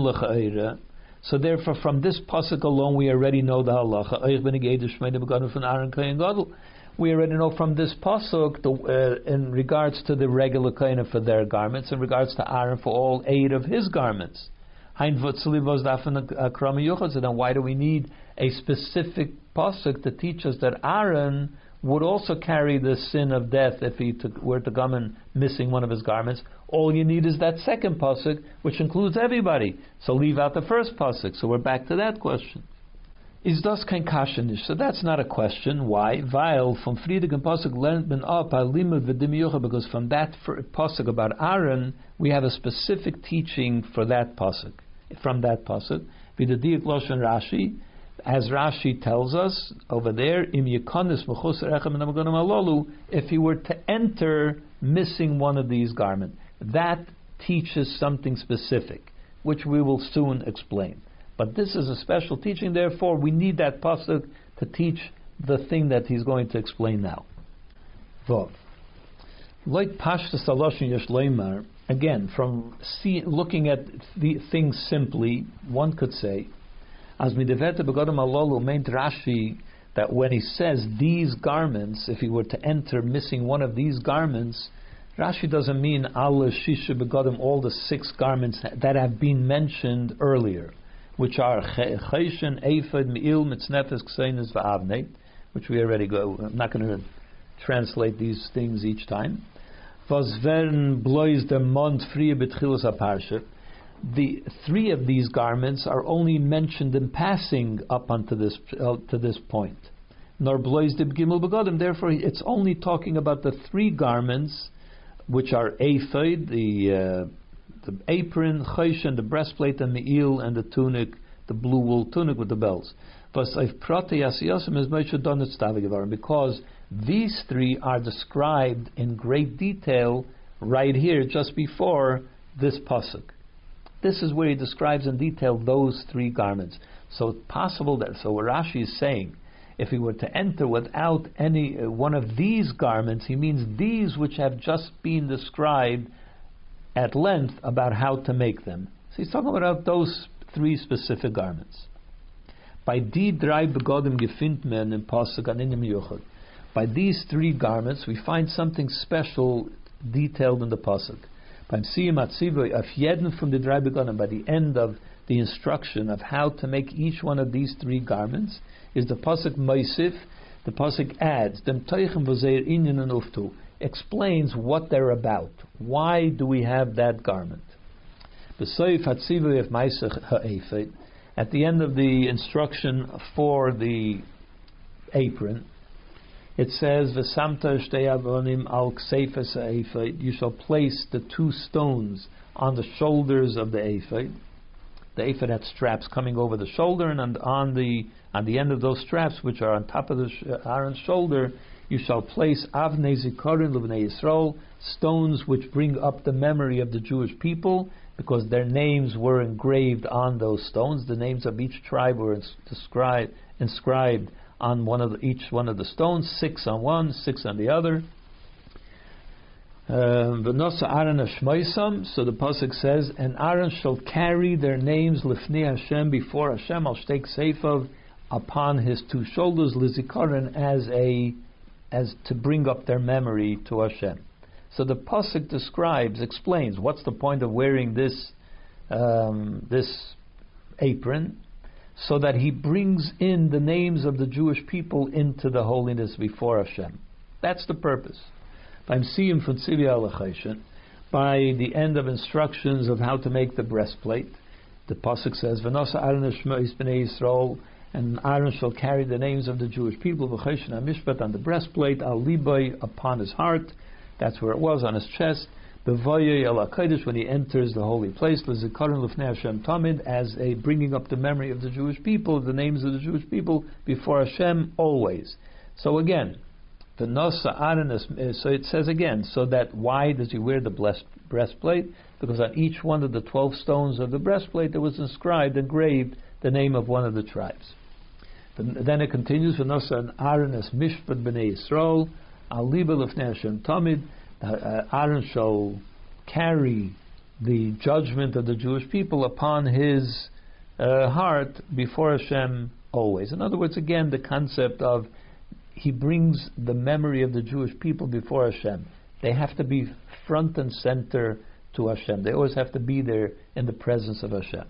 so therefore, from this pasuk alone, we already know the halacha. We already know from this pasuk the, uh, in regards to the regular kind for their garments, in regards to Aaron for all eight of his garments. So then why do we need a specific pasuk to teach us that Aaron would also carry the sin of death if he took, were to come and missing one of his garments? All you need is that second pasuk, which includes everybody. So leave out the first pasuk. So we're back to that question. Is das kein kashenish? So that's not a question. Why? Weil from Friedigen pasuk learned ben up because from that pasuk about Aaron we have a specific teaching for that pasuk. From that pasuk, v'dediak loshen Rashi, as Rashi tells us over there, if he were to enter missing one of these garments, that teaches something specific, which we will soon explain. But this is a special teaching, therefore we need that pasuk to teach the thing that he's going to explain now. Like again, from see, looking at the things simply, one could say, as midevete begodim alolu meant Rashi that when he says these garments, if he were to enter missing one of these garments, Rashi doesn't mean Allah shisha begodim all the six garments that have been mentioned earlier, which are cheshen, ephod, me'il, mitznefes, ksenis, va'avne, which we already go. I'm not going to translate these things each time. Was werden blois der Mond frie betchilos the three of these garments are only mentioned in passing up unto this uh, to this point. Nor blois gimel begodim. Therefore, it's only talking about the three garments, which are ephod, the uh, the apron, choshen, the breastplate, and the eel, and the tunic, the blue wool tunic with the bells. Because these three are described in great detail right here, just before this pasuk. This is where he describes in detail those three garments. So it's possible that, so what Rashi is saying, if he were to enter without any uh, one of these garments, he means these which have just been described at length about how to make them. So he's talking about those three specific garments. By begodim men in Pasuk By these three garments, we find something special detailed in the pasuk. Beim Siyum Atzivoy of Yedin from the dry begonim, by the end of the instruction of how to make each one of these three garments, is the Pasuk Moisif, the Pasuk adds, Dem Teichen Vozeir Inyan and Uftu, explains what they're about. Why do we have that garment? At the end of the instruction for the apron, it says, "V'samta avonim al You shall place the two stones on the shoulders of the ephod. The ephod had straps coming over the shoulder, and on the on the end of those straps, which are on top of the uh, Aaron's shoulder, you shall place avnei zikorin lubnei Yisrael, stones which bring up the memory of the Jewish people, because their names were engraved on those stones. The names of each tribe were inscribed, inscribed on one of the, each one of the stones, six on one, six on the other. Um, so the pasuk says, and Aaron shall carry their names lifnei Hashem before Hashem al shtei seifav upon his two shoulders lizikaron as a as to bring up their memory to Hashem. So the pasuk describes, explains what's the point of wearing this um, this apron so that he brings in the names of the Jewish people into the holiness before Hashem. That's the purpose. By the end of instructions of how to make the breastplate, the pasuk says, "V'nosa Aaron b'nei Yisrael," and Aaron shall carry the names of the Jewish people, v'cheshen mishpat on the breastplate, al liboy upon his heart. That's where it was on his chest. Bevoye el Kodesh when he enters the holy place, lezikaron lefnei Hashem tamid, as a bringing up the memory of the Jewish people, the names of the Jewish people before Hashem always. So again, the nosa ananas. So it says again, so that why does he wear the blessed breastplate? Because on each one of the twelve stones of the breastplate there was inscribed, engraved, the name of one of the tribes. Then it continues, "V'nosa nosa Aaron as mishpat b'nei Yisrael, al libel Hashem tamid." Uh, Aaron shall carry the judgment of the Jewish people upon his uh, heart before Hashem always. In other words, again, the concept of he brings the memory of the Jewish people before Hashem. They have to be front and center to Hashem. They always have to be there in the presence of Hashem.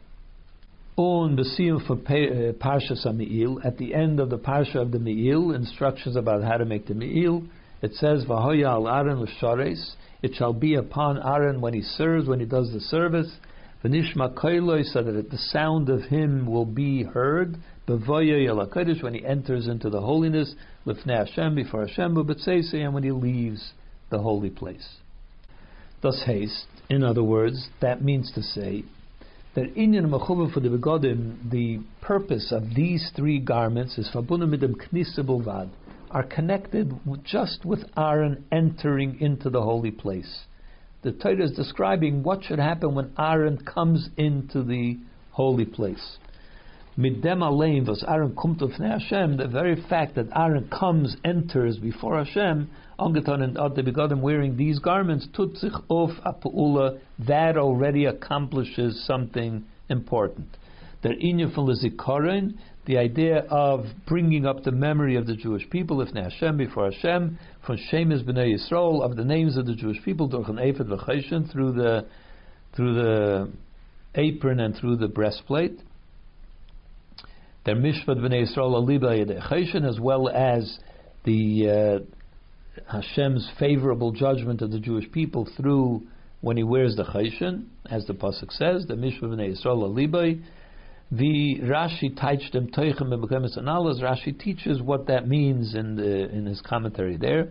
On the siyum for uh, Parsha Me'il, at the end of the Parsha of the Me'il, instructions about how to make the Me'il, it says, Vahoya al Aaron l'shares, it shall be upon Aaron when he serves, when he does the service, v'nishma koiloi, so that the sound of him will be heard, b'voya yalakodesh, when he enters into the holiness, lifnei Hashem, before Hashem, but and when he leaves the holy place. Thus haste, in other words, that means to say that inyan mechuvah for the begodim, the purpose of these three garments is fabunim midem knisa are connected just with Aaron entering into the holy place. The Torah is describing what should happen when Aaron comes into the holy place. Middem alein was Aaron kumt Hashem, the very fact that Aaron comes, enters before Hashem, angetan and the begotten wearing these garments, tut sich of apuula, that already accomplishes something important. Der inyan from the the idea of bringing up the memory of the Jewish people, if Hashem before Hashem, from Shemes b'nei Yisrael, of the names of the Jewish people, through the through the apron and through the breastplate their mishpat b'nei Yisrael aliba as well as the uh, Hashem's favorable judgment of the Jewish people through when he wears the chayshon, as the pasuk says, the mishpat b'nei Yisrael aliba. The Rashi them toichem b'bekemes analas. Rashi teaches what that means in the in his commentary there.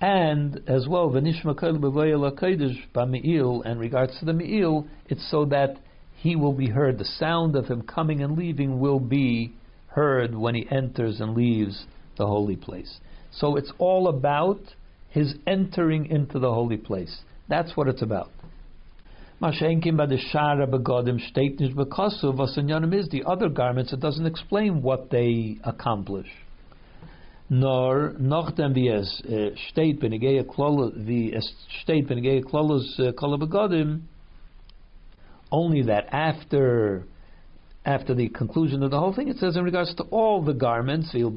And as well, v'nishma kol b'voyel b'mi'il, and regards to the mi'il, it's so that he will be heard. The sound of him coming and leaving will be heard when he enters and leaves the holy place. So it's all about his entering into the holy place. That's what it's about. Mashenkim by the Shara Begodim Stetnish Bekosu Vasanyanim is the other garments, it doesn't explain what they accomplish. Nor nachdem wie es eh, äh, steht benegei wie es steht äh, kol begodim only that after after the conclusion of the whole thing, it says in regards to all the garments, you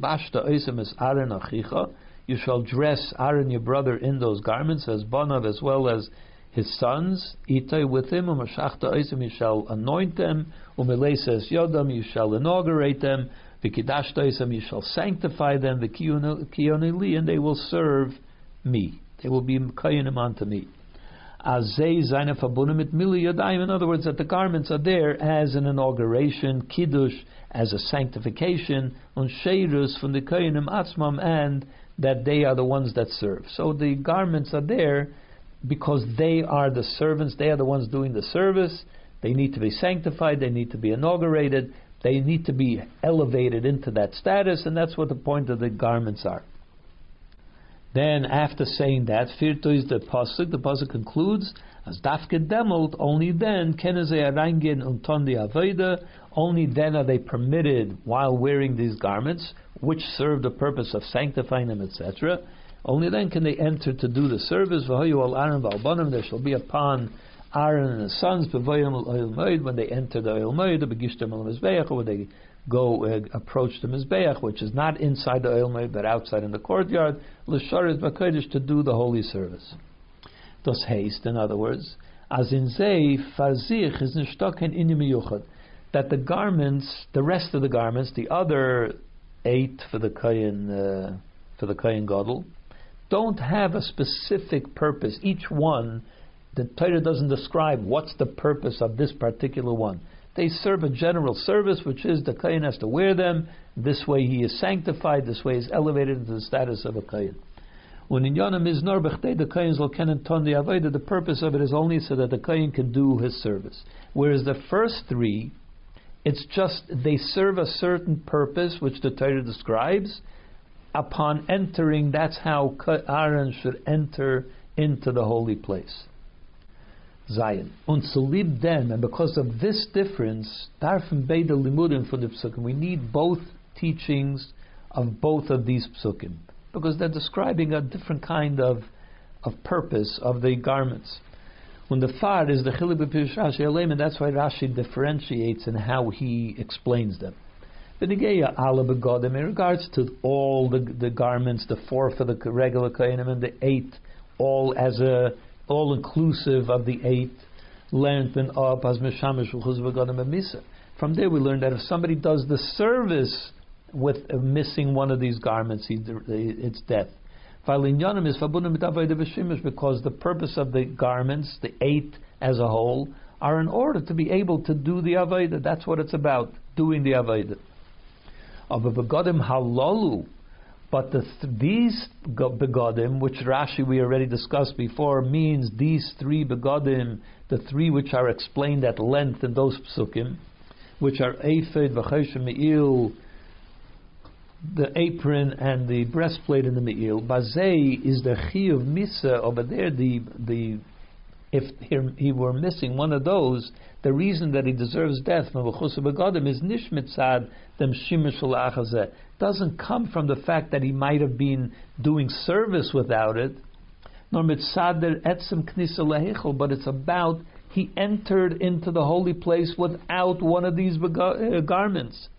shall dress Aaron your brother in those garments, as Bonav as well as his sons, Itai with him, you shall anoint them, Umelesas Yodam, you shall inaugurate them, Vikidashta you shall sanctify them, Vikioneli, and they will serve me. They will be Kayanim unto me. Azeinaphabunumit Mili Yodim, in other words, that the garments are there as an inauguration, kiddush, as a sanctification, on sheirus from the kohenim atzmam, and that they are the ones that serve. So the garments are there because they are the servants, they are the ones doing the service. They need to be sanctified, they need to be inaugurated, they need to be elevated into that status, and that's what the point of the garments are. Then, after saying that, Firto is the pasuk. The pasuk concludes as Dafke demelt. Only then keneze arangin untondi avoda. Only then are they permitted while wearing these garments, which serve the purpose of sanctifying them, etc. Only then can they enter to do the service. There shall be upon Aaron and his sons when they enter the Ohel Moed, the al when they go uh, approach the mizbeach, which is not inside the oil but outside in the courtyard, l'sharet b'kodesh to do the holy service. Thus haste, in other words, as in fazich is inim that the garments, the rest of the garments, the other eight for the kayin uh, for the kayin gadol, don't have a specific purpose. Each one, the Torah doesn't describe what's the purpose of this particular one. They serve a general service, which is the Kayan has to wear them. This way he is sanctified, this way he is elevated into the status of a Kayan. The purpose of it is only so that the Kayan can do his service. Whereas the first three, it's just they serve a certain purpose, which the Torah describes. Upon entering, that's how Aaron should enter into the holy place. Zion. Und zu them, and because of this difference, darfen beide limudim for the psukim, we need both teachings of both of these psukim because they're describing a different kind of of purpose of the garments. When the far is the Rashi and that's why Rashi differentiates in how he explains them. Benigeya ala in regards to all the, the garments, the four for the regular kohenim and the eight, all as a all inclusive of the eight length and up as mishamish begodim misa. From there, we learn that if somebody does the service with missing one of these garments, it's death. Because the purpose of the garments, the eight as a whole, are in order to be able to do the avodah. That's what it's about, doing the avodah. Of a begodim halalu, but the th- these begodim, which Rashi we already discussed before, means these three begodim, the three which are explained at length in those psukim, which are Ephod, V'choshem, Me'il, the apron and the breastplate in the Me'il. Bazei is the Chi of Misa over there, the, the if he were missing one of those, the reason that he deserves death from Begodim is Nishmitzad dem Shimish doesn't come from the fact that he might have been doing service without it, nor mitzad etzem knisa but it's about he entered into the holy place without one of these uh, garments.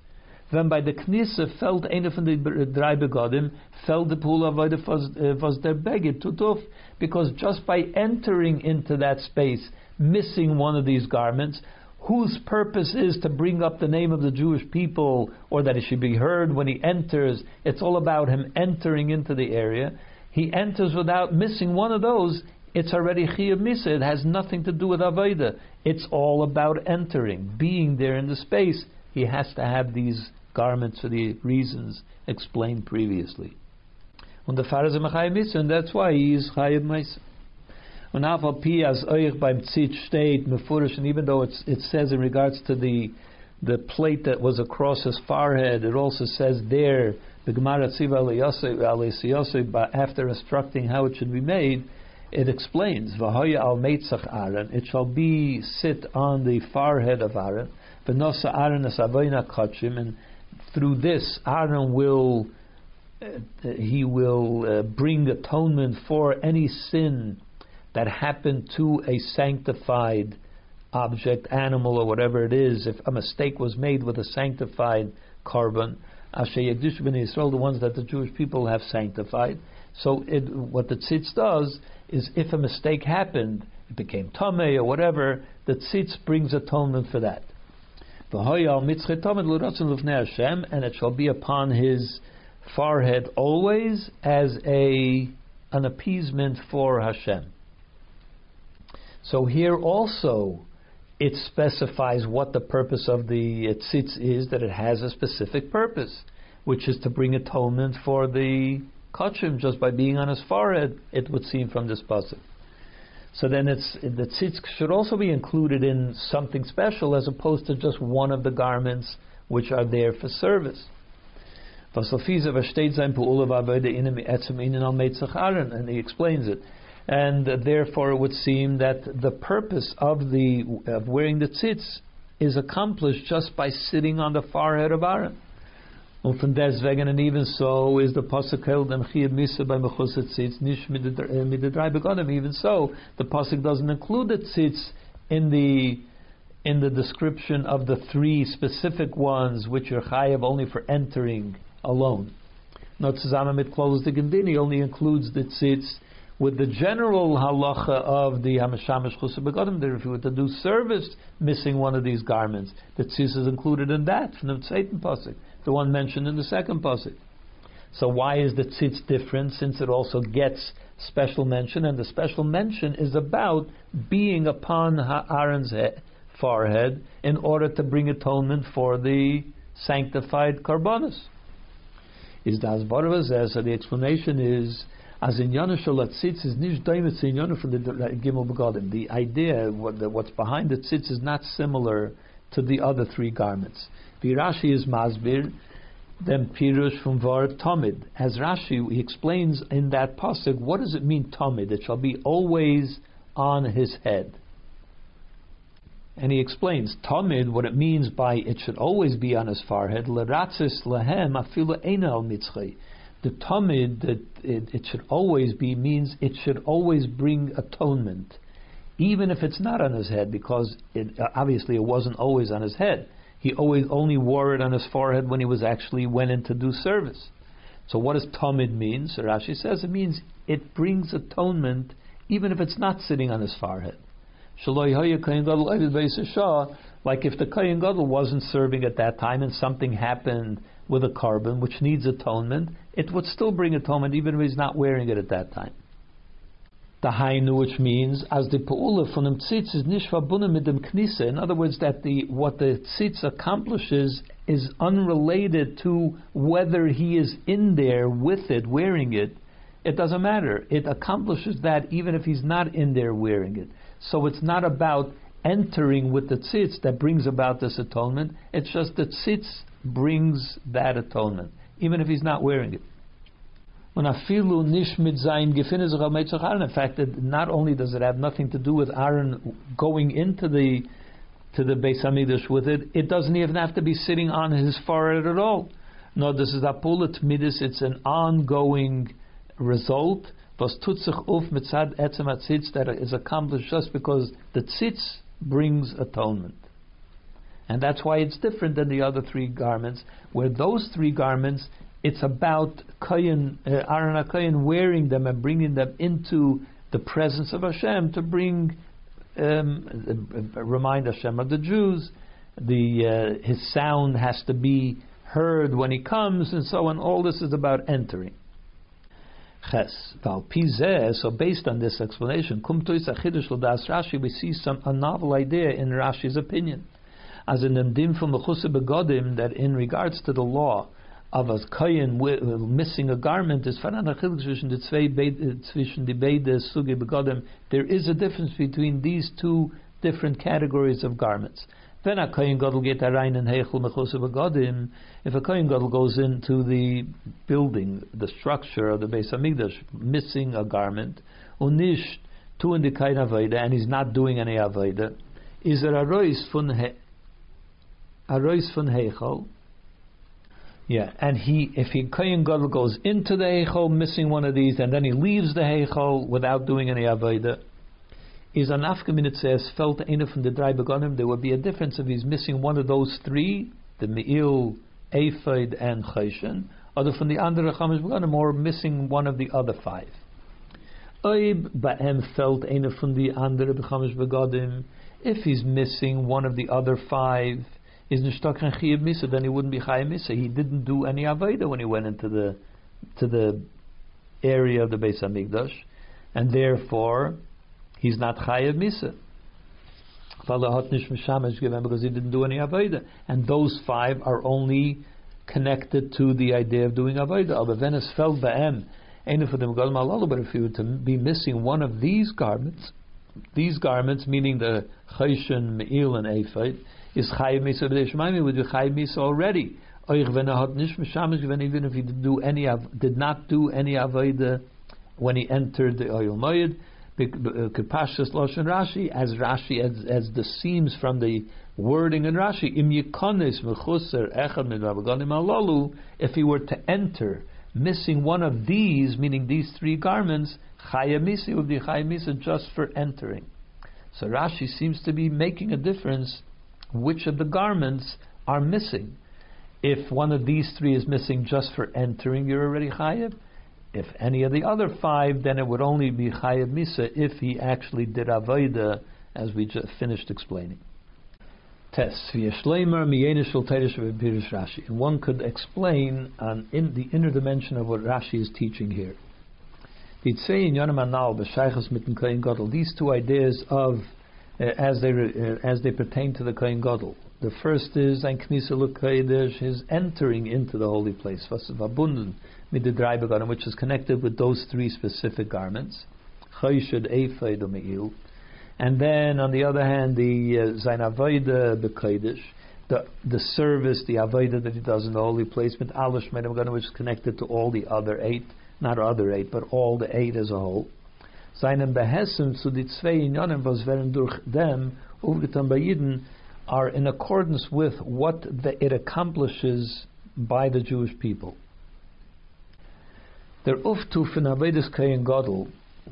Then by the Knisse felt eine von den drei Begodim, felt the pool of was der Begit tutuf, because just by entering into that space, missing one of these garments, whose purpose is to bring up the name of the Jewish people or that it should be heard when he enters. It's all about him entering into the area. He enters without missing one of those it's already chiyuv misa. It has nothing to do with avodah. It's all about entering, being there in the space. He has to have these garments for the reasons explained previously. Pfarrer ist a misa, and that's why he is chayiv misa. Pi as and even though it says in regards to the the plate that was across his forehead, it also says there the after instructing how it should be made, it explains, al it shall be sit on the forehead of Aaron, kachim, and through this Aaron will uh, he will uh, bring atonement for any sin that happened to a sanctified object, animal, or whatever it is. If a mistake was made with a sanctified carbon, Asher Yegdish ben the ones that the Jewish people have sanctified. So it, what the tzitz does is if a mistake happened, it became tame or whatever, the tzitz brings atonement for that. And it shall be upon his forehead always as a an appeasement for Hashem. So here also it specifies what the purpose of the tzitz is, that it has a specific purpose, which is to bring atonement for the kachim just by being on his forehead, it would seem from this pasuk. So then it's the tzitz should also be included in something special as opposed to just one of the garments which are there for service. And he explains it. And therefore it would seem that the purpose of the of wearing the tzitz is accomplished just by sitting on the forehead of Aaron. Und von and even so, is the Pasuk held and Chiyad Misa by Mechusat Tzitz, Nish mit the begonim. Even so, the Pasuk doesn't include the Tzitz in the in the description of the three specific ones which are chayav only for entering alone. Not zusammen mit closed the Gandini only includes the tzitz with the general halacha of the Hamashamish Chusa Begodim, that if you were to do service missing one of these garments, the tzitz is included in that from the Satan Pasuk the one mentioned in the second pasuk. So why is the tzitz different? Since it also gets special mention, and the special mention is about being upon Aaron's head, forehead in order to bring atonement for the sanctified karbonis. Is das So the explanation is as in Yana tzitz is nish daimet in from the Gimel Begadim. The idea, what the, what's behind the tzitz, is not similar to the other three garments. The Rashi is Masbir, then Pirush from Var Tomid. As Rashi he explains in that pasuk, what does it mean Tomid? It shall be always on his head. And he explains, Tamid, what it means by it should always be on his forehead, Leratzis lehem afilu enal mitzchay. The Tamid, that it, it should always be, means it should always bring atonement, even if it's not on his head, because it, obviously it wasn't always on his head. He always only wore it on his forehead when he was actually went in to do service. So what does Tamid mean? So Rashi says it means it brings atonement even if it's not sitting on his forehead. Like if the Kohen Gadol wasn't serving at that time and something happened with a carbon which needs atonement, it would still bring atonement even if he's not wearing it at that time. The Hainu, which means as the Pa'ula from dem Tzitz is nicht verbunden mit dem Knisse. In other words, that the what the Tzitz accomplishes is unrelated to whether he is in there with it, wearing it. It doesn't matter. It accomplishes that even if he's not in there wearing it. So it's not about entering with the tzitz that brings about this atonement. It's just the tzitz brings that atonement, even if he's not wearing it. In fact, that not only does it have nothing to do with Aaron going into the to the Beis Hamikdash with it, it doesn't even have to be sitting on his forehead at all. No, this is apulat midis. It's an ongoing result was that is accomplished just because the tzitz brings atonement. And that's why it's different than the other three garments, where those three garments, it's about Kayan, uh, Aaron wearing them and bringing them into the presence of Hashem to bring, um, uh, remind Hashem of the Jews. The uh, his sound has to be heard when he comes, and so on. All this is about entering. Ches. So based on this explanation, we see some a novel idea in Rashi's opinion. As in dim from Begodim, that in regards to the law of a kohen missing a garment is begodim. There is a difference between these two different categories of garments. Wenn a kohen gadol in heichel begodim, if a Kohen Gadol goes into the building, the structure of the Beis Hamikdash, missing a garment, unish tu in the kain avoda, and he's not doing any avoda, is there a rois fun a von fun heichel? Yeah, and he, if he Kohen Gadol goes into the heichel missing one of these, and then he leaves the heichel without doing any avoda, is an afkamin says felt eine from the dry begonim. There would be a difference if he's missing one of those three, the me'il Ephod and Choshen, or from the andere Chamish Begonim, or missing one of the other five. Oib ba'em felt eine from the andere Chamish Begodim, if he's missing one of the other five, is nishtak and chiyuv misa, then he wouldn't be chayim misa. He didn't do any avodah when he went into the to the area of the Beis Hamikdash, and therefore he's not chayiv misa because he didn't do any avodah. And those five are only connected to the idea of doing wenn es fällt ba'em, but if you were to be missing one of these garments, these garments, meaning the chayshon, me'il, and ephod, is chayiv misa b'deshmaimi, would be chayiv misa already. Even if he did, do any, did not do any avodah when he entered the Ohel Moed, uh, Kepashas Loshen Rashi, as Rashi, as, as the seams from the wording in Rashi, Im Mechuser Echad Alalu, if he were to enter missing one of these, meaning these three garments, Chayamisi would be Chayamisa just for entering. So Rashi seems to be making a difference which of the garments are missing. If one of these three is missing just for entering, you're already Chayav. If any of the other five, then it would only be Chayav Misa if he actually did Avodah, as we just finished explaining. And one could explain on in the inner dimension of what Rashi is teaching here. These two ideas of uh, as they uh, as they pertain to the Kohen Gadol. The first is ein Knisa his entering into the holy place, der drei which is connected with those three specific garments, Chayshad, Ephod, Me'il. And then, on the other hand, the uh, Zain Avodah, the the, service, the Avodah that he does in the holy place, with Alish which is connected to all the other eight, not other eight, but all the eight as a whole. Seinen Behessen zu die zwei Inyonen, was werden durch dem aufgetan bei Yidden, are in accordance with what the, it accomplishes by the Jewish people. Der Uftuf in Avedis Kayin Gadol,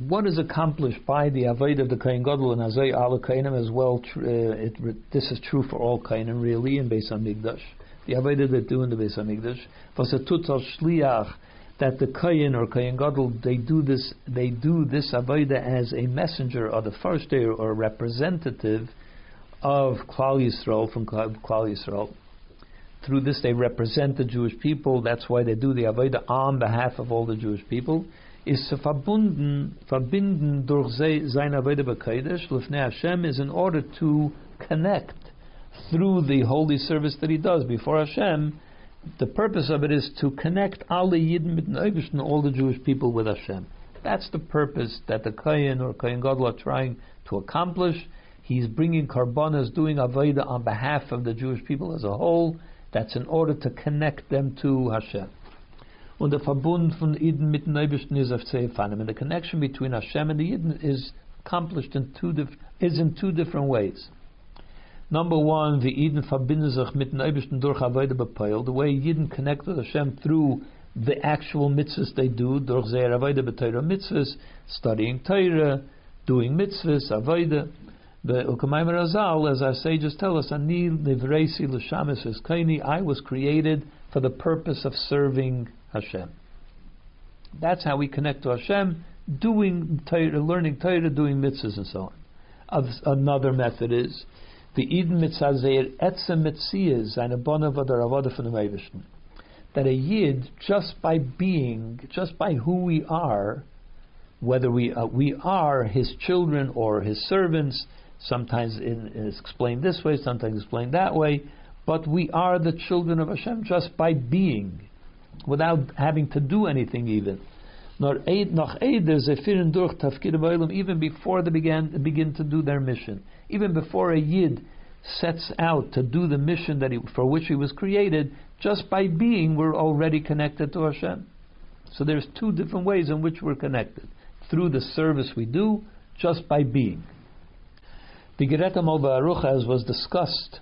what is accomplished by the Aved of the Kayin Gadol and Azay Ala Kainim as well, uh, it, this is true for all Kainim really in Beis HaMikdash. The Aved that do in the Beis HaMikdash, was a tutal shliach, that the Kayin or Kayin Gadol, they do this, they do this Aveda as a messenger or the first day or representative of Klal Yisrael from Klal Yisrael. Through this, they represent the Jewish people. That's why they do the Avodah on behalf of all the Jewish people. Is verbunden, verbinden durch sein Avodah b'Kodesh l'fnei Hashem is in order to connect through the holy service that he does before Hashem. The purpose of it is to connect the mit all the Jewish people with Hashem. That's the purpose that the Kayin or Kayin Gadol are trying to accomplish. He's bringing karbanas, doing avodah on behalf of the Jewish people as a whole. That's in order to connect them to Hashem. Und der Verbund von Eden mit Neibishten ist auf And the connection between Hashem and the Eden is accomplished in two dif- is in two different ways. Number one, the Eden verbinden sich mit Neibishten durch. The way Eden connect with Hashem through the actual mitzvahs they do, durch their Avodah B'Teirah mitzvahs, studying Torah, doing mitzvahs, Avodah. The Ukamayim Razal, as our sages tell us, Ani Nivresi L'Shamis Kaini, I was created for the purpose of serving Hashem. That's how we connect to Hashem, doing Torah, learning Torah, doing mitzvahs and so on. Another method is the Eden mitzvah zeir etzem mitzvahs and a bonav oder avodah from the That a yid, just by being, just by who we are, whether we uh, we are his children or his servants, Sometimes it is explained this way, sometimes explained that way. But we are the children of Hashem just by being, without having to do anything even. Even before they began begin to do their mission, even before a yid sets out to do the mission that he, for which he was created, just by being, we're already connected to Hashem. So there's two different ways in which we're connected: through the service we do, just by being. The Gereta Baruch, as was discussed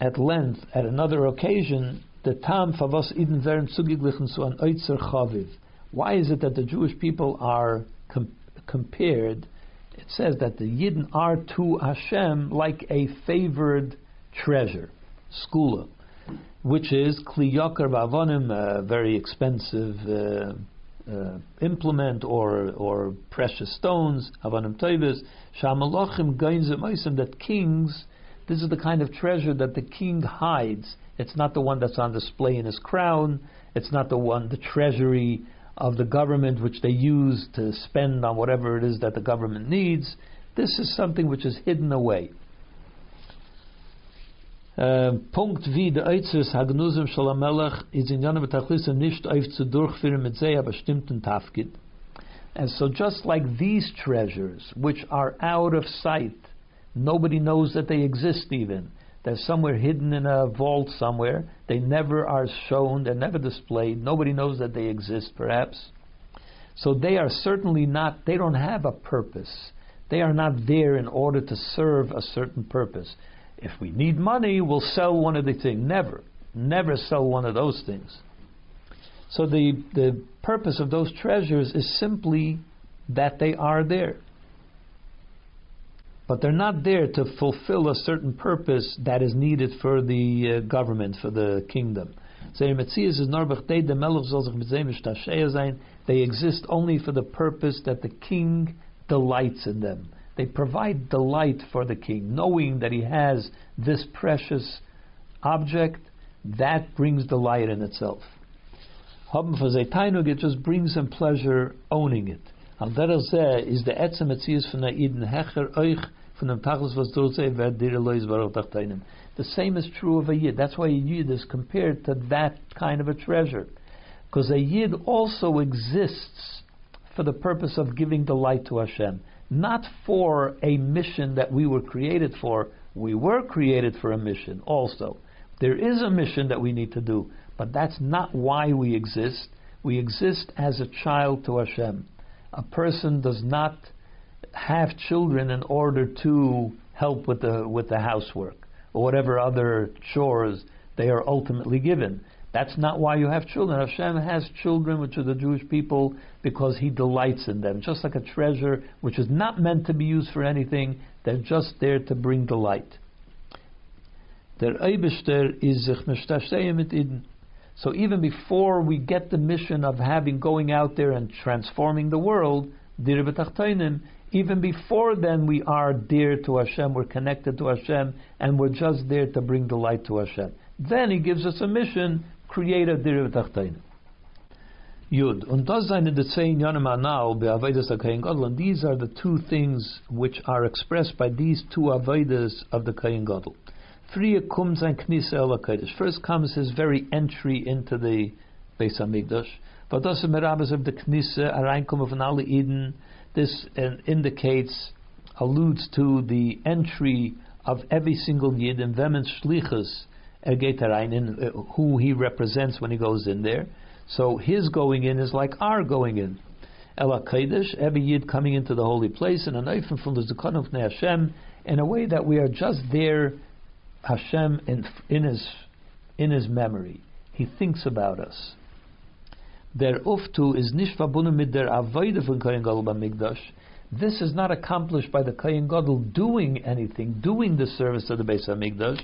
at length at another occasion, the Tam Favos Eden Veren Zugeglichen zu an Oitzer Chaviv. Why is it that the Jewish people are com- compared? It says that the Yidden are to Hashem like a favored treasure, skula, which is Kli Yokar Bavonim, a very expensive uh, uh, implement or or precious stones, avanim toivis, shamalachim gainzim that kings, this is the kind of treasure that the king hides. It's not the one that's on display in his crown. It's not the one, the treasury of the government which they use to spend on whatever it is that the government needs. This is something which is hidden away. Ähm, Punkt wie der Eitzers Hagnusim Shalamelech is in Yana Betachlisa nicht auf zu durchführen mit sehr bestimmten Tafkid. And so just like these treasures, which are out of sight, nobody knows that they exist even. They're somewhere hidden in a vault somewhere. They never are shown, they're never displayed. Nobody knows that they exist, perhaps. So they are certainly not, they don't have a purpose. They are not there in order to serve a certain purpose. If we need money, we'll sell one of the things. Never, never sell one of those things. So the the purpose of those treasures is simply that they are there. But they're not there to fulfill a certain purpose that is needed for the uh, government, for the kingdom. They exist only for the purpose that the king delights in them. They provide delight for the king, knowing that he has this precious object. That brings delight in itself. It just brings him pleasure owning it. Al derech er is the etzem etzias von der Eden hecher euch von dem was wer dir. The same is true of a yid. That's why a yid is compared to that kind of a treasure. Because a yid also exists for the purpose of giving delight to Hashem not for a mission that we were created for. We were created for a mission also. There is a mission that we need to do, but that's not why we exist. We exist as a child to Hashem. A person does not have children in order to help with the with the housework or whatever other chores they are ultimately given. That's not why you have children. Hashem has children, which are the Jewish people, because He delights in them. Just like a treasure, which is not meant to be used for anything, they're just there to bring delight. Der Eibester is mit Eden. So even before we get the mission of having going out there and transforming the world, even before then we are dear to Hashem, we're connected to Hashem, and we're just there to bring the light to Hashem. Then He gives us a mission creator dir tachtain. Yud. Und das seine de zehn Yonim Anal be'avedas HaKayin Gadol. And these are the two things which are expressed by these two avedas of the Kayin Gadol. Comes and Knisa First comes his very entry into the Beis Hamikdash. But das merabes of the Knisa, Areinkommen von alle Eden. This uh, indicates, alludes to the entry of every single Yid in Vemen Shlichus in uh, who he represents when he goes in there. So his going in is like our going in. Ela Kodesh, every Yid coming into the holy place, and an from the Zukon of Hashem, in a way that we are just there, Hashem, in, in, his, in his memory. He thinks about us. Der Uftu is nicht verbunden mit der. This is not accomplished by the Kohen Gadol doing anything, doing the service of the Beis Hamikdash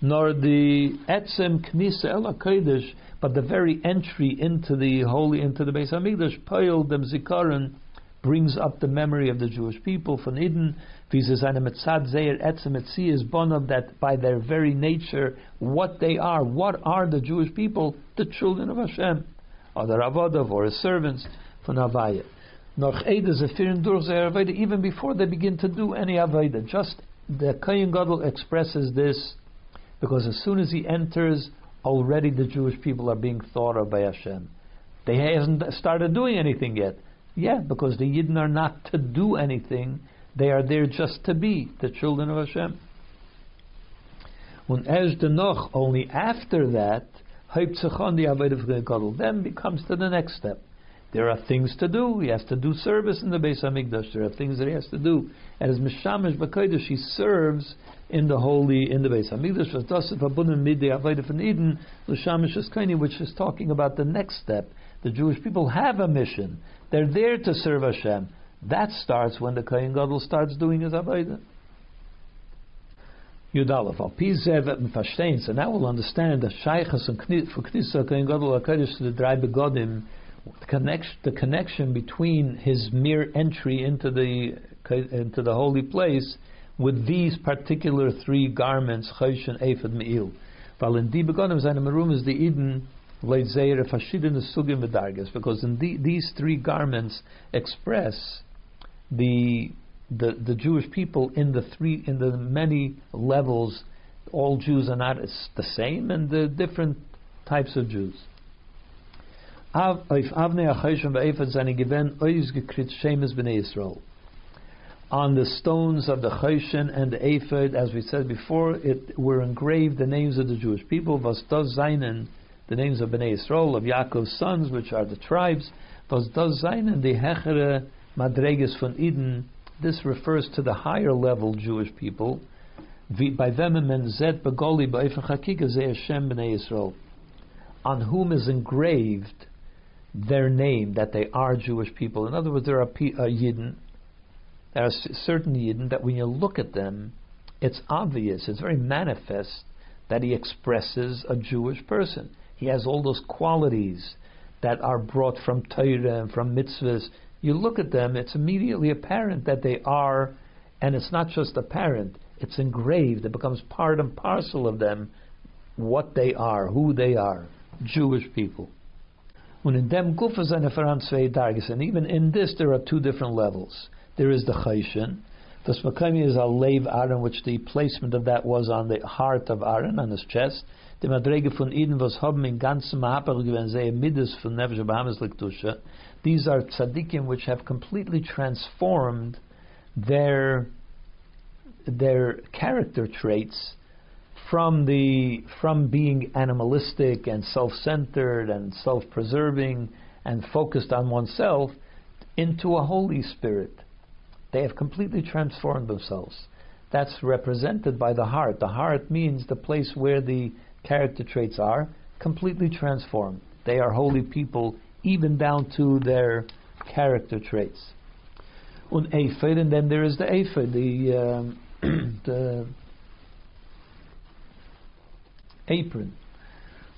nor the etzem knisa el kodesh, but the very entry into the holy, into the Beis Hamikdash, Poil dem Zikaron, brings up the memory of the Jewish people from Eden. Is born of that by their very nature, what they are. What are the Jewish people? The children of Hashem, or the Ravadav, or his servants from Havaya. Even before they begin to do any Aveda, just the Kayin Gadol expresses this because as soon as he enters, already the Jewish people are being thought of by Hashem. They haven't started doing anything yet. Yeah, because the Yidden are not to do anything; they are there just to be the children of Hashem. When as the noch, only after that, then becomes to the next step. There are things to do. He has to do service in the Beis Hamikdash. There are things that he has to do. And as Mishamish B'Kodesh, he serves in the holy, in the Beis Hamikdash. Eden, which is talking about the next step. The Jewish people have a mission. They're there to serve Hashem. That starts when the Kohen Gadol starts doing his Avodah. Yudalef. Al Pizev et So now we'll understand that Shaychas and for Knisa Kohen Gadol HaKadosh to the Drei Begodim the connection, the connection between his mere entry into the into the holy place with these particular three garments, Choshen, Ephod, Me'il. Weil in die begonnen seine Merum is the Eden Leitzeir verschiedene Sugim V'darges, because in the, these three garments express the, the the Jewish people in the three in the many levels. All Jews are not the same, and the different types of Jews. On the stones of the Choshen and the Ephod, as we said before, it were engraved the names of the Jewish people, the names of Bnei Yisrael, of Yaakov's sons, which are the tribes, was does Zainen, the Hechere Madreges von Eden, this refers to the higher level Jewish people, by them zet begoli Hashem b'nei Yisrael, on whom is engraved their name that they are Jewish people. In other words, there are uh, Yidden, there are certain Yidden that when you look at them, it's obvious, it's very manifest that he expresses a Jewish person. He has all those qualities that are brought from Torah and from mitzvahs. You look at them, it's immediately apparent that they are, and it's not just apparent, it's engraved, it becomes part and parcel of them what they are, who they are, Jewish people. And even in this, there are two different levels. There is the Chayshin. The Smakami is a Lev Aaron, which the placement of that was on the heart of Aaron, on his chest. The Madrege von was haben in ganzem gewesen, Middes von Nefesh Bahamas. These are tzaddikim which have completely transformed their their character traits from the from being animalistic and self-centered and self-preserving and focused on oneself into a holy spirit. They have completely transformed themselves. that's represented by the heart. The heart means the place where the character traits are completely transformed. They are holy people, even down to their character traits. Un ephod, and then there is the ephod, the um, the apron.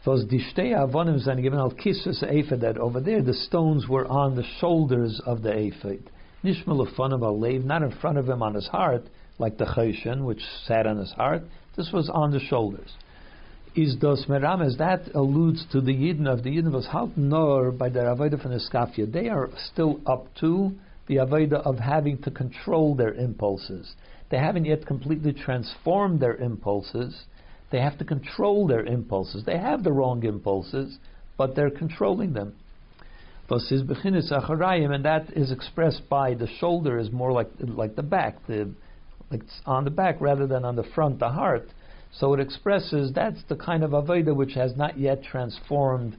Those dishtei avonim zan given al kisses ephod that over there the stones were on the shoulders of the ephod. Nishmal of lev, not in front of him on his heart, like the choshen, which sat on his heart. This was on the shoulders. Is dos merames that alludes to the Yidden of the Yidden was halt nor by the avodah from skafia. They are still up to the avodah of having to control their impulses. They haven't yet completely transformed their impulses. They have to control their impulses. They have the wrong impulses, but they're controlling them. And that is expressed by the shoulder is more like like the back, the like on the back rather than on the front, the heart. So it expresses that's the kind of avodah which has not yet transformed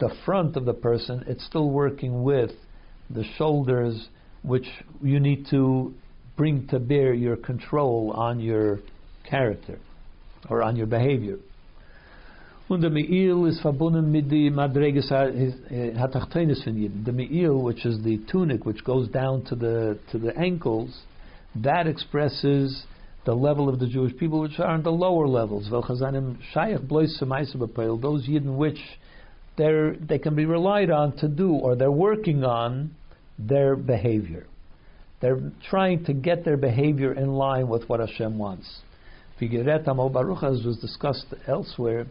the front of the person. It's still working with the shoulders, which you need to bring to bear your control on your character or on your behavior. Is Madreges eh, Yidden. The Meil, which is the tunic which goes down to the to the ankles, that expresses the level of the Jewish people which are in the lower levels. Those Yidden which they can be relied on to do or they're working on their behavior. They're trying to get their behavior in line with what Hashem wants. Figeret Baruch as was discussed elsewhere,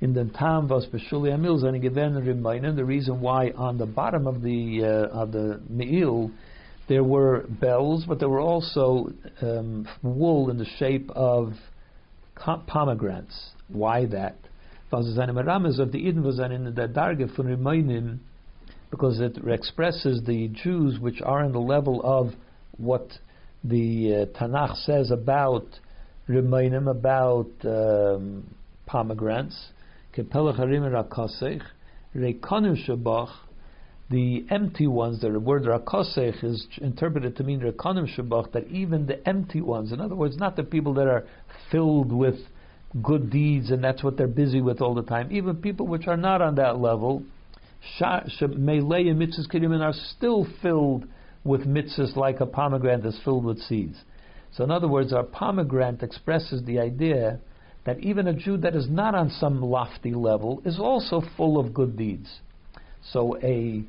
in the Tam was Beshuli Amil Zani the reason why on the bottom of the uh, of the Me'il there were bells, but there were also um, wool in the shape of pomegranates. Why that? Because it expresses the Jews which are in the level of what the uh, Tanakh says about Rimayim, about um, pomegranates the empty ones, the word rakosech is interpreted to mean rekonim shabach, that even the empty ones, in other words, not the people that are filled with good deeds and that's what they're busy with all the time, even people which are not on that level, melee and mitzvahs kirimin are still filled with mitzvahs like a pomegranate is filled with seeds. So in other words, our pomegranate expresses the idea that even a Jew that is not on some lofty level is also full of good deeds. So a,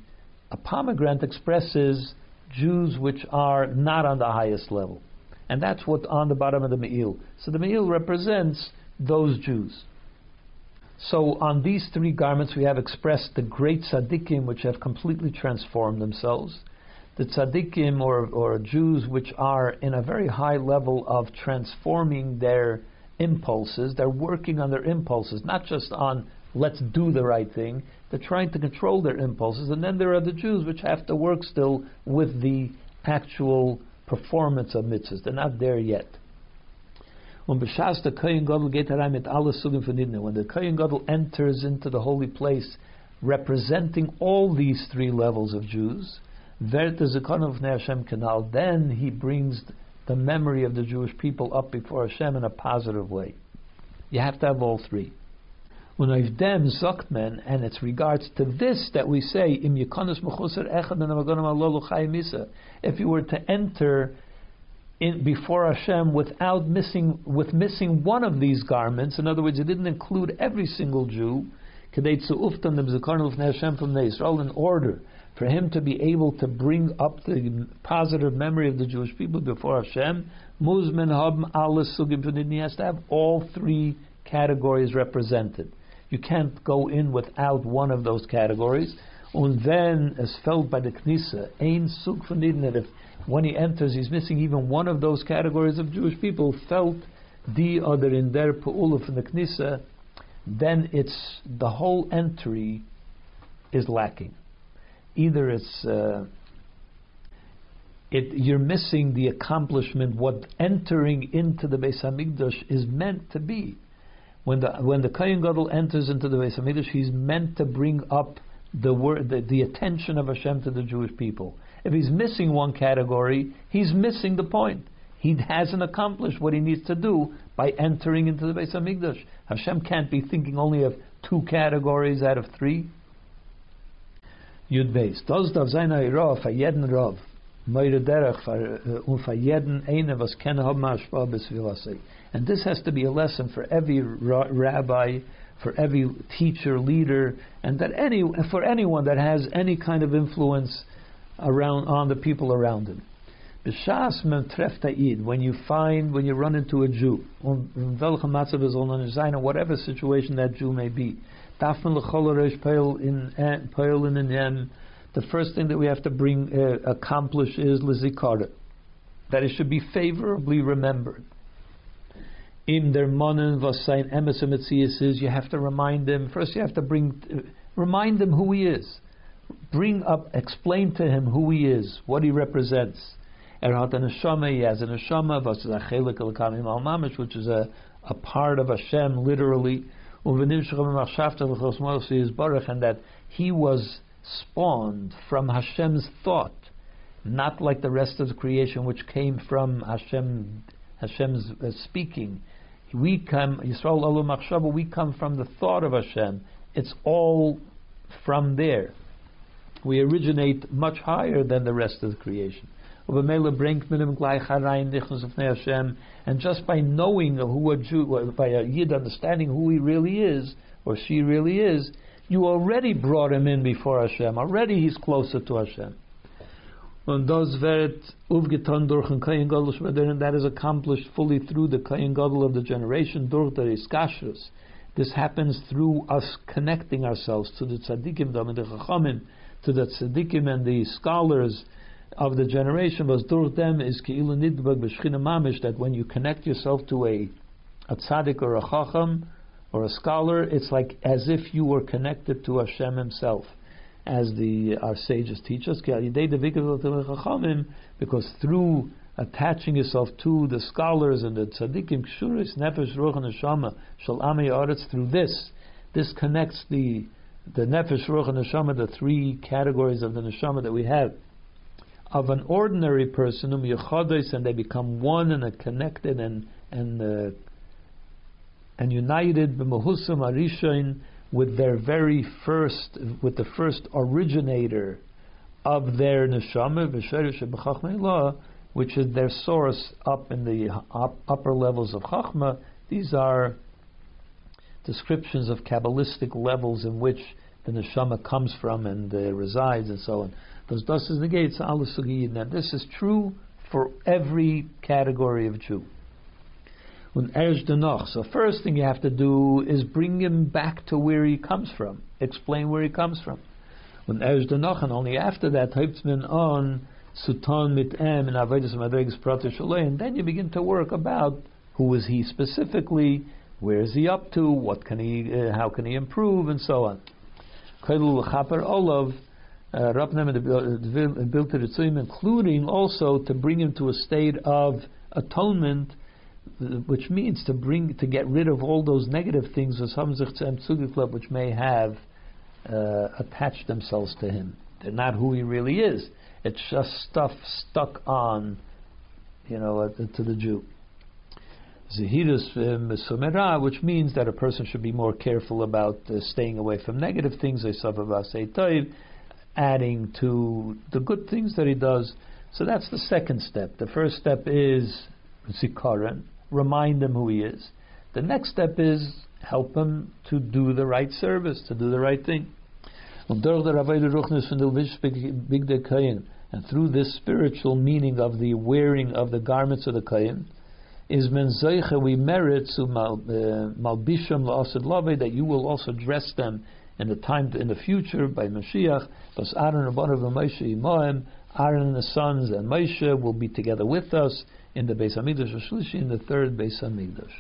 a pomegranate expresses Jews which are not on the highest level. And that's what on the bottom of the Me'il. So the Me'il represents those Jews. So on these three garments we have expressed the great tzaddikim which have completely transformed themselves. The tzaddikim or, or Jews which are in a very high level of transforming their impulses. They're working on their impulses, not just on let's do the right thing. They're trying to control their impulses. And then there are the Jews which have to work still with the actual performance of mitzvahs. They're not there yet. When the Kohen Gadol enters into the holy place, representing all these three levels of Jews, then he brings the memory of the Jewish people up before Hashem in a positive way. You have to have all three. When dem zokmen, and it's regards to this that we say, im if you were to enter in before Hashem without missing with missing one of these garments, in other words, it didn't include every single Jew, in order for him to be able to bring up the positive memory of the Jewish people before Hashem, Muzman Habm Allah Sugim he has to have all three categories represented. You can't go in without one of those categories. And then, as felt by the Knisa, Ein Sug that if when he enters he's missing even one of those categories of Jewish people, felt the other in their Pu'ula from the Knisa, then it's the whole entry is lacking either it's uh, it, you're missing the accomplishment what entering into the Beis Hamikdash is meant to be. When the when the Kohen Gadol enters into the Beis Hamikdash, he's meant to bring up the word, the, the attention of Hashem to the Jewish people. If he's missing one category, he's missing the point. he hasn't accomplished what he needs to do by entering into the Beis Hamikdash. Hashem can't be thinking only of two categories out of three. Yud Beis. Does dav sein Rav, a Rav, Uh, und für jeden was bis And this has to be a lesson for every rabbi, for every teacher, leader, and that any, for anyone that has any kind of influence around on the people around him. When you find, when you run into a Jew, whatever situation that Jew may be, the first thing that we have to bring, uh, accomplish is lizikara, that it should be favorably remembered. In their monen vasayin emes is you have to remind them. First, you have to bring, uh, remind them who he is. Bring up, explain to him who he is, what he represents. Erhat neshama, he has a neshama, mamish, which is a, a part of Hashem, literally. And that he was spawned from Hashem's thought, not like the rest of the creation, which came from Hashem, Hashem's uh, speaking. We come, Yisrael Alu Machshava, we come from the thought of Hashem. It's all from there. We originate much higher than the rest of the creation. And just by knowing who a Jew, by a Yid understanding who he really is, or she really is, you already brought him in before Hashem. Already he's closer to Hashem. And that is accomplished fully through the Kayin Gadol of the generation, durch the Iskashrus. This happens through us connecting ourselves to the tzaddikim, the chachamim, to the tzaddikim and the scholars of the generation. Was durch them is keilu nidbag mamish that when you connect yourself to a a tzaddik or a chacham or a scholar, it's like as if you were connected to Hashem Himself as the our sages teach us, because through attaching yourself to the scholars and the tzaddikim, kshuris, nefesh, ruach, and neshama, shal through this, this connects the the nefesh, ruach, and neshama, the three categories of the neshama that we have, of an ordinary person, um and they become one and connected and and uh, and united b'mahusam arishain with their very first, with the first originator of their neshama, which is their source up in the up, upper levels of chachma. These are descriptions of kabbalistic levels in which the neshama comes from and uh, resides, and so on. Those dustas negates al Now this is true for every category of Jew. So first thing you have to do is bring him back to where he comes from. Explain where he comes from. When erz and only after that, Hauptman on suton mit em and avodas madregas and then you begin to work about who is he specifically, where is he up to, what can he, uh, how can he improve, and so on. Olav, uh, including also to bring him to a state of atonement which means to bring to get rid of all those negative things which may have uh, attached themselves to him. They're not who he really is. It's just stuff stuck on, you know, to the Jew. Zahirus uh, which means that a person should be more careful about uh, staying away from negative things, adding to the good things that he does. So that's the second step. The first step is zikaron, remind him who he is. The next step is help him to do the right service, to do the right thing. And through this spiritual meaning of the wearing of the garments of the Kayin, is men we merit to uh, malbisham la'asad lave that you will also dress them in the time in the future by Mashiach. Aaron and the sons and Moshe will be together with us in the Beis Hamikdash Shlishi, in the third Beis Hamikdash.